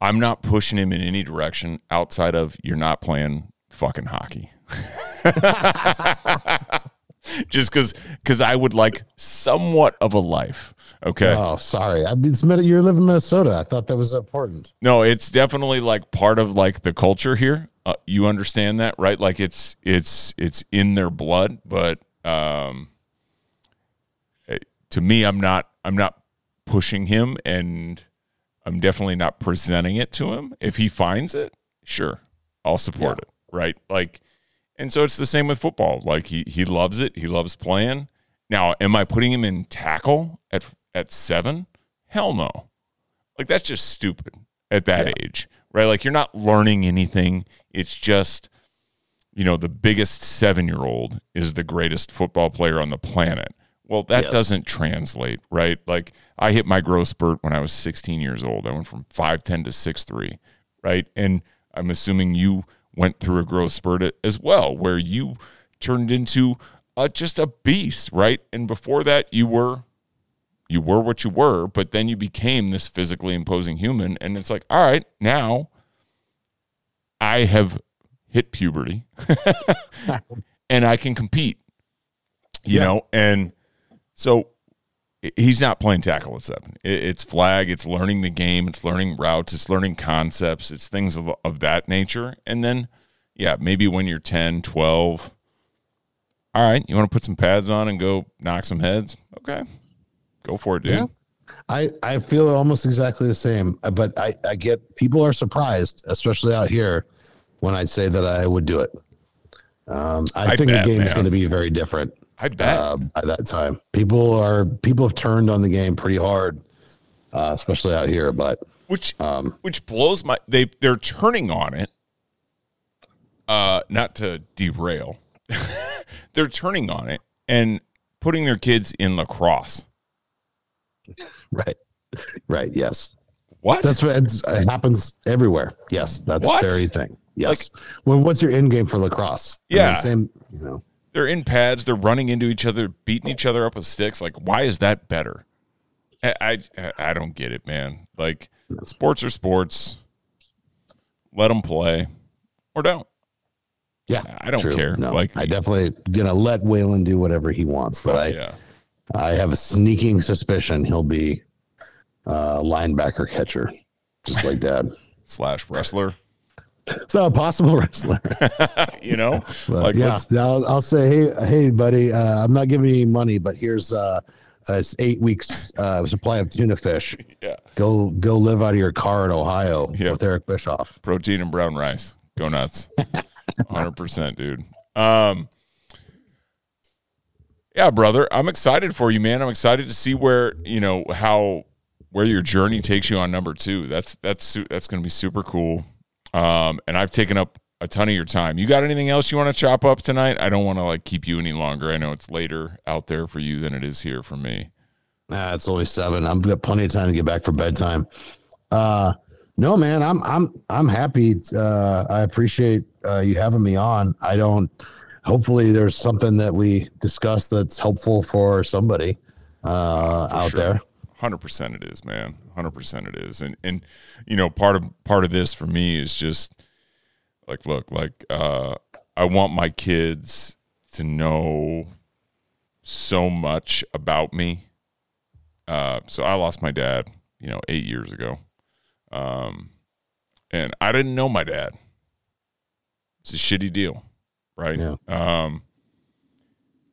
I'm not pushing him in any direction outside of you're not playing fucking hockey. Just because because I would like somewhat of a life. Okay. Oh, sorry. I mean, you're living in Minnesota. I thought that was important. No, it's definitely like part of like the culture here. Uh, you understand that, right? Like it's it's it's in their blood, but um, eh, to me, I'm not I'm not pushing him, and I'm definitely not presenting it to him. If he finds it, sure, I'll support yeah. it, right? Like, and so it's the same with football. Like he he loves it. He loves playing. Now, am I putting him in tackle at at seven? Hell no. Like that's just stupid at that yeah. age right? Like you're not learning anything. It's just, you know, the biggest seven year old is the greatest football player on the planet. Well, that yes. doesn't translate, right? Like I hit my growth spurt when I was 16 years old. I went from 5'10 to 6'3, right? And I'm assuming you went through a growth spurt as well, where you turned into a, just a beast, right? And before that, you were you were what you were, but then you became this physically imposing human. And it's like, all right, now I have hit puberty and I can compete, you yeah. know? And so he's not playing tackle at seven. It's flag, it's learning the game, it's learning routes, it's learning concepts, it's things of, of that nature. And then, yeah, maybe when you're 10, 12, all right, you want to put some pads on and go knock some heads? Okay, Go for it, dude. Yeah. I, I feel almost exactly the same, but I, I get people are surprised, especially out here, when I say that I would do it. Um, I, I think bet, the game is going to be very different. I bet uh, by that time, people are people have turned on the game pretty hard uh, especially out here. But which um, which blows my they they're turning on it. Uh, not to derail, they're turning on it and putting their kids in lacrosse. right, right, yes. What? That's what it's, it happens everywhere. Yes, that's What? very thing. Yes. well, what's your end game for lacrosse? I mean, Yeah. same. You know. They're in pads, they're running into each other, beating each other up with sticks. Like, why is that better? I I, I don't get it, man. Like, sports are sports. Let them play, or don't. Yeah, I don't true. care. No, Like- I definitely gonna let Waylon do whatever he wants, but I yeah, I have a sneaking suspicion he'll be uh, linebacker catcher, just like Dad. slash wrestler. So a possible wrestler. you know, like yeah, I'll, I'll say, hey, hey, buddy, uh, I'm not giving you any money, but here's uh, uh, it's eight weeks uh, supply of tuna fish. yeah, Go go live out of your car in Ohio with Eric Bischoff. protein and brown rice. Go nuts. 100%, dude. Um Yeah, brother, I'm excited for you, man. I'm excited to see where, you know, how where your journey takes you on number 2. That's that's that's going to be super cool. Um and I've taken up a ton of your time. You got anything else you want to chop up tonight? I don't want to like keep you any longer. I know it's later out there for you than it is here for me. Nah, it's only seven. I've got plenty of time to get back for bedtime. Uh, no, man, I'm I'm I'm happy. Uh, I appreciate uh, you having me on. I don't. Hopefully, there's something that we discussed that's helpful for somebody uh, For out sure. there. Hundred percent, it is, man. Hundred percent, it is. And and you know, part of part of this for me is just like, look, like uh, I want my kids to know so much about me. Uh, so I lost my dad, you know, eight years ago, um, and I didn't know my dad. It's a shitty deal, right? Yeah. Um,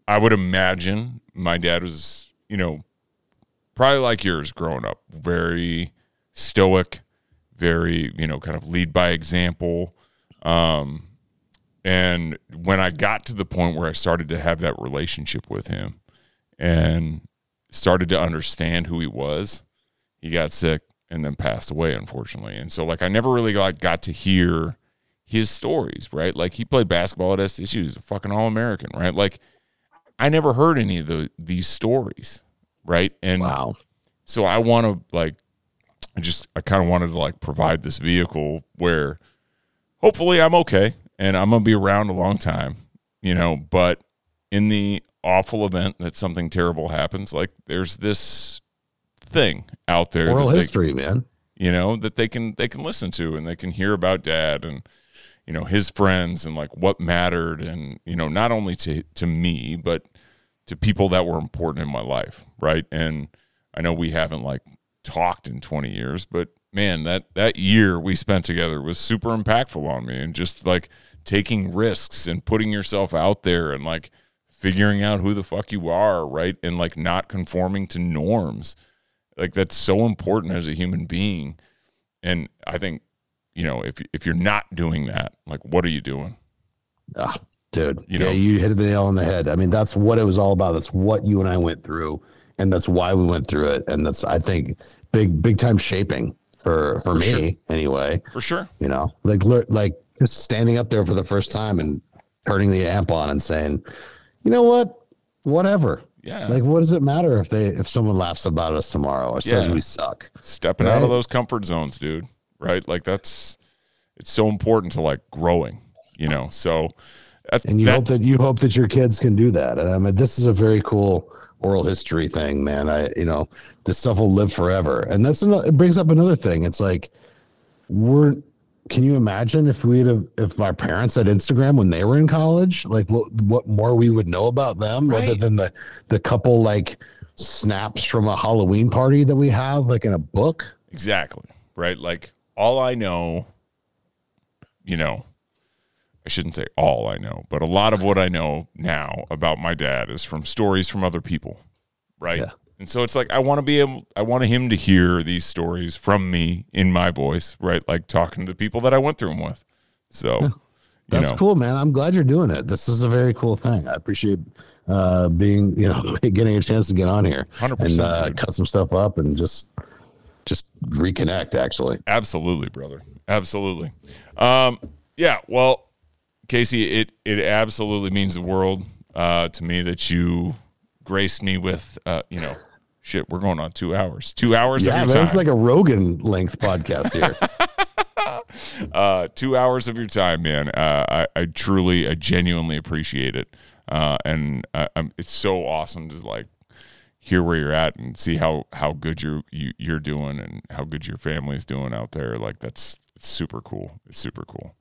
I would imagine my dad was, you know, probably like yours growing up, very stoic, very, you know, kind of lead by example. Um, and when I got to the point where I started to have that relationship with him and started to understand who he was, he got sick and then passed away, unfortunately. And so, like, I never really got, got to hear his stories, right? Like, he played basketball at SDSU. He's a fucking All American, right? Like, I never heard any of the, these stories, right? And Wow. so I want to like, I just I kind of wanted to like provide this vehicle where hopefully I'm okay and I'm gonna be around a long time, you know. But in the awful event that something terrible happens, like there's this thing out there, Oral that they- history, man. you know that they can they can listen to and they can hear about dad and you know his friends and like what mattered and you know not only to to me but to people that were important in my life right? And i know we haven't like talked in 20 years but man that that year we spent together was super impactful on me and just like taking risks and putting yourself out there and like figuring out who the fuck you are right? And like not conforming to norms. Like that's so important as a human being. And i think you know if if you're not doing that like what are you doing? Ah, dude. You yeah, know? you hit the nail on the head. I mean, that's what it was all about. That's what you and I went through, and that's why we went through it. And that's, I think, big, big time shaping for for, me sure. anyway. for sure You know, like like just standing up there for the first time and turning the amp on and saying, you know what, whatever. yeah Like, what does it matter if they if someone laughs about us tomorrow or says we suck? stepping out of those comfort zones dude right like that's it's so important to like growing you know so that, And you that- hope that you hope that your kids can do that. And I mean, this is a very cool oral history thing, man. I, you know, this stuff will live forever. And that's another, it brings up another thing. It's like, we're, can you imagine if we'd have, if our parents had Instagram when they were in college, like what, what more we would know about them rather than the, the couple like snaps from a Halloween party that we have, like in a book? Exactly. Right. Like all I know, you know, I shouldn't say all I know, but a lot of what I know now about my dad is from stories from other people. Right. Yeah. And so it's like I want to be able I want him to hear these stories from me in my voice, right? Like talking to the people that I went through them with. So you That's know, cool, man. I'm glad you're doing it. This is a very cool thing. I appreciate uh, being, you know, getting a chance to get on here 100%, and uh, dude. cut some stuff up and just just reconnect. Actually, absolutely, brother, absolutely. Um, yeah, well, Casey, it it absolutely means the world uh, to me that you graced me with, uh, you know, shit. We're going on two hours, two hours yeah, of your time. Yeah, man, it's like a Rogan length podcast here. uh, two hours of your time, man. Uh, I, I truly, I genuinely appreciate it, uh, and I, I'm, it's so awesome to like hear where you're at and see how how good you're you, you're doing and how good your family's doing out there. Like that's it's super cool. It's super cool.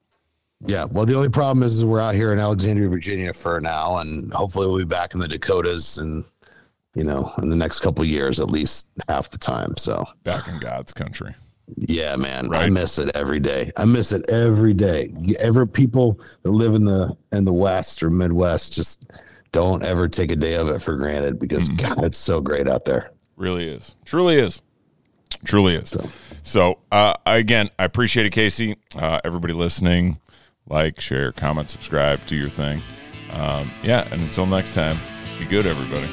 Yeah. Well, the only problem is, is we're out here in Alexandria, Virginia for now, and hopefully we'll be back in the Dakotas and you know in the next couple years at least half the time. So back in God's country. Yeah, man. Right? I miss it every day. I miss it every day. Ever people that live in the in the West or Midwest just don't ever take a day of it for granted because mm-hmm. God, it's so great out there. Really is. Truly is. Truly is. So, so uh, again, I appreciate it, Casey. Uh, everybody listening, like, share, comment, subscribe, do your thing. Um, yeah, and until next time, be good, everybody.